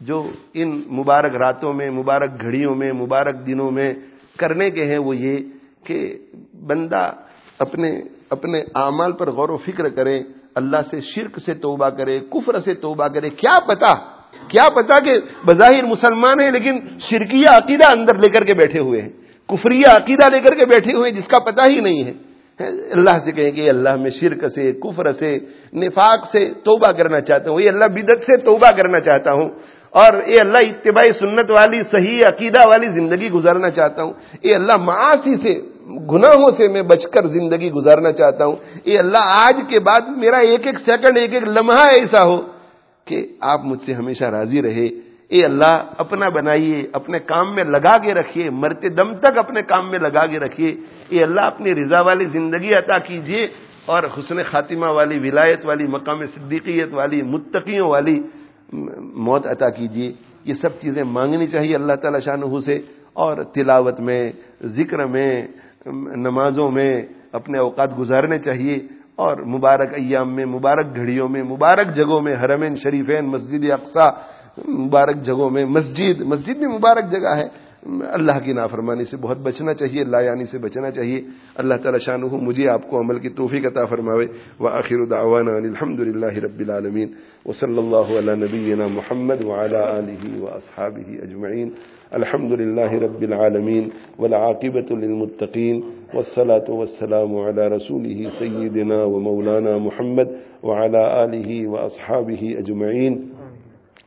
جو ان مبارک راتوں میں، مبارک گھڑیوں میں، مبارک دنوں میں کرنے کے ہیں، وہ یہ کہ بندہ اپنے اپنے اعمال پر غور و فکر کرے اللہ سے شرک سے توبہ کرے کفر سے توبہ کرے کیا پتا؟ کیا پتا کہ بظاہر مسلمان ہیں لیکن شرکیہ عقیدہ اندر لے کر کے بیٹھے ہوئے ہیں۔ کفری عقیدہ لے کر کے بیٹھے ہوئے ہیں، جس کا پتہ ہی نہیں ہے۔ اللہ سے کہیں کہ اللہ میں شرک سے، کفر سے، نفاق سے توبہ کرنا چاہتا ہوں۔ یہ اللہ بدت سے توبہ کرنا چاہتا ہوں۔ اور اے اللہ اتباعی سنت والی، صحیح عقیدہ والی زندگی گزارنا چاہتا ہوں۔ اے اللہ معاشی سے گناہوں سے میں بچ کر زندگی گزارنا چاہتا ہوں۔ اے اللہ، آج کے بعد میرا ایک ایک سیکنڈ ایک ایک لمحہ ایسا ہو کہ آپ مجھ سے ہمیشہ راضی رہے۔ اے اللہ، اپنا بنائیے، اپنے کام میں لگا کے رکھیے، مرتے دم تک اپنے کام میں لگا کے رکھیے۔ اے اللہ، اپنی رضا والی زندگی عطا کیجیے اور حسن خاتمہ والی، ولایت والی، مقام صدیقیت والی، متقیوں والی موت عطا کیجیے۔ یہ سب چیزیں مانگنی چاہیے اللہ تعالی شاہ سے۔ اور تلاوت میں، ذکر میں نمازوں میں اپنے اوقات گزارنے چاہیے اور مبارک ایام میں، مبارک گھڑیوں میں، مبارک جگہوں میں، حرمین، شریفین، مسجد اقسا مبارک جگہوں میں، مسجد مسجد بھی مبارک جگہ ہے۔ اللہ کی نافرمانی سے بہت بچنا چاہیے، لا یعنی سے بچنا چاہیے۔ اللہ تعالی شان مجھے آپ کو عمل کی توفیق عطا فرماوے۔ و آخر دعوانا الحمد للہ رب العالمین۔ و صلی اللہ علیہ نبینا محمد وعلى آلہ و اصحابہ اجمعین۔ الحمد للہ رب العالمین۔ والعاقبة للمتقین۔ والصلاة والسلام على رسوله سيدنا ومولانا محمد وعلى آله وأصحابه أجمعين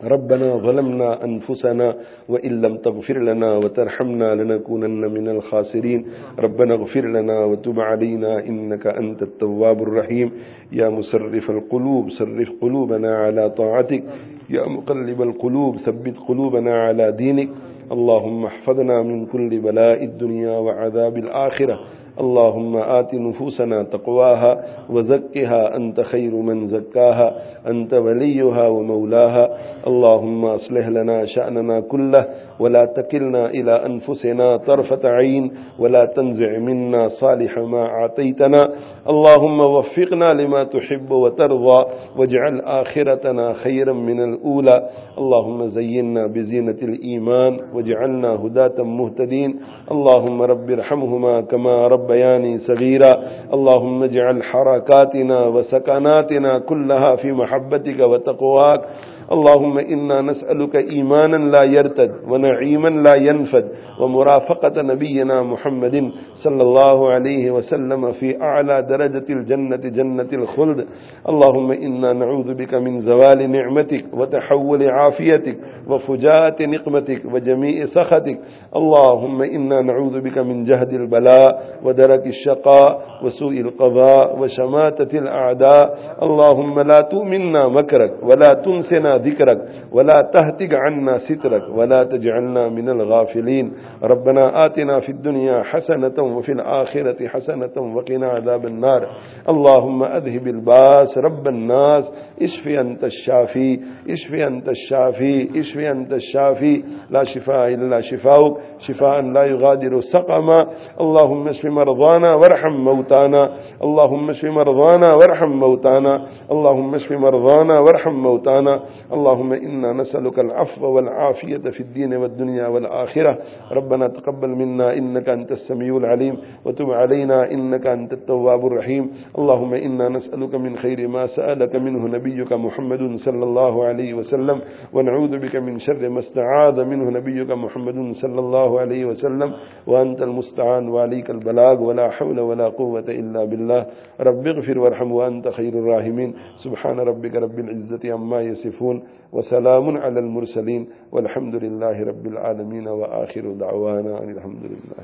ربنا ظلمنا أنفسنا وإن لم تغفر لنا وترحمنا لنكونن من الخاسرين. ربنا اغفر لنا وتب علينا إنك أنت التواب الرحيم. يا مسرف القلوب صرف قلوبنا على طاعتك. يا مقلب القلوب ثبت قلوبنا على دينك. اللهم احفظنا من كل بلاء الدنيا وعذاب الآخرة. اللهم آت نفوسنا تقواها وزكها أنت خير من زكاها، أنت وليها ومولاها. اللهم أصلح لنا شأننا كله ولا تكلنا إلى أنفسنا طرفة عين ولا تنزع منا صالح ما عطيتنا اللهم وفقنا لما تحب وترضى واجعل آخرتنا خيرا من الأولى. اللهم زينا بزينة الإيمان واجعلنا هداة مهتدين. اللهم رب ارحمهما كما ربياني صغيرا. اللهم اجعل حركاتنا وسكناتنا كلها في محبتك وتقواك. اللهم إنا نسألك إيمانا لا يرتد ونعيما لا ينفد ومرافقة نبينا محمد صلى الله عليه وسلم في أعلى درجة الجنة جنة الخلد. اللهم إنا نعوذ بك من زوال نعمتك وتحول عافيتك وفجاءة نقمتك وجميع سخطك. اللهم إنا نعوذ بك من جهد البلاء ودرك الشقاء وسوء القضاء وشماتة الأعداء. اللهم لا تؤمننا مكرك ولا تنسنا ذكرك ولا تهتك عنا سترك ولا تجعلنا من الغافلين ربنا آتنا في الدنيا حسنة وفي الآخرة حسنة وقنا عذاب النار. اللهم أذهب الباس رب الناس. اشفي أنت الشافي اشفي أنت الشافي اشفي أنت الشافي لا شفاء إلا شفاؤك شفاء لا يغادر سقما. اللهم اشف مرضانا وارحم موتانا. اللهم اشف مرضانا وارحم موتانا. اللهم اشف مرضانا وارحم موتانا. اللهم إنا نسألك العفو والعافية في الدين والدنيا والآخرة. ربنا تقبل منا إنك أنت السميع العليم، وتب علينا إنك أنت التواب الرحيم. اللهم إنا نسألك من خير ما سألك منه نبيك محمد صلى الله عليه وسلم، ونعوذ بك من شر ما استعاذ منه نبيك محمد صلى الله عليه وسلم. وأنت المستعان وعليك البلاغ، ولا حول ولا قوة إلا بالله. رب اغفر وارحم وأنت خير الراحمين. سبحان ربك رب العزة عما يصفون. وسلام على المرسلين والحمد لله رب العالمين وآخر دعوانا الحمد لله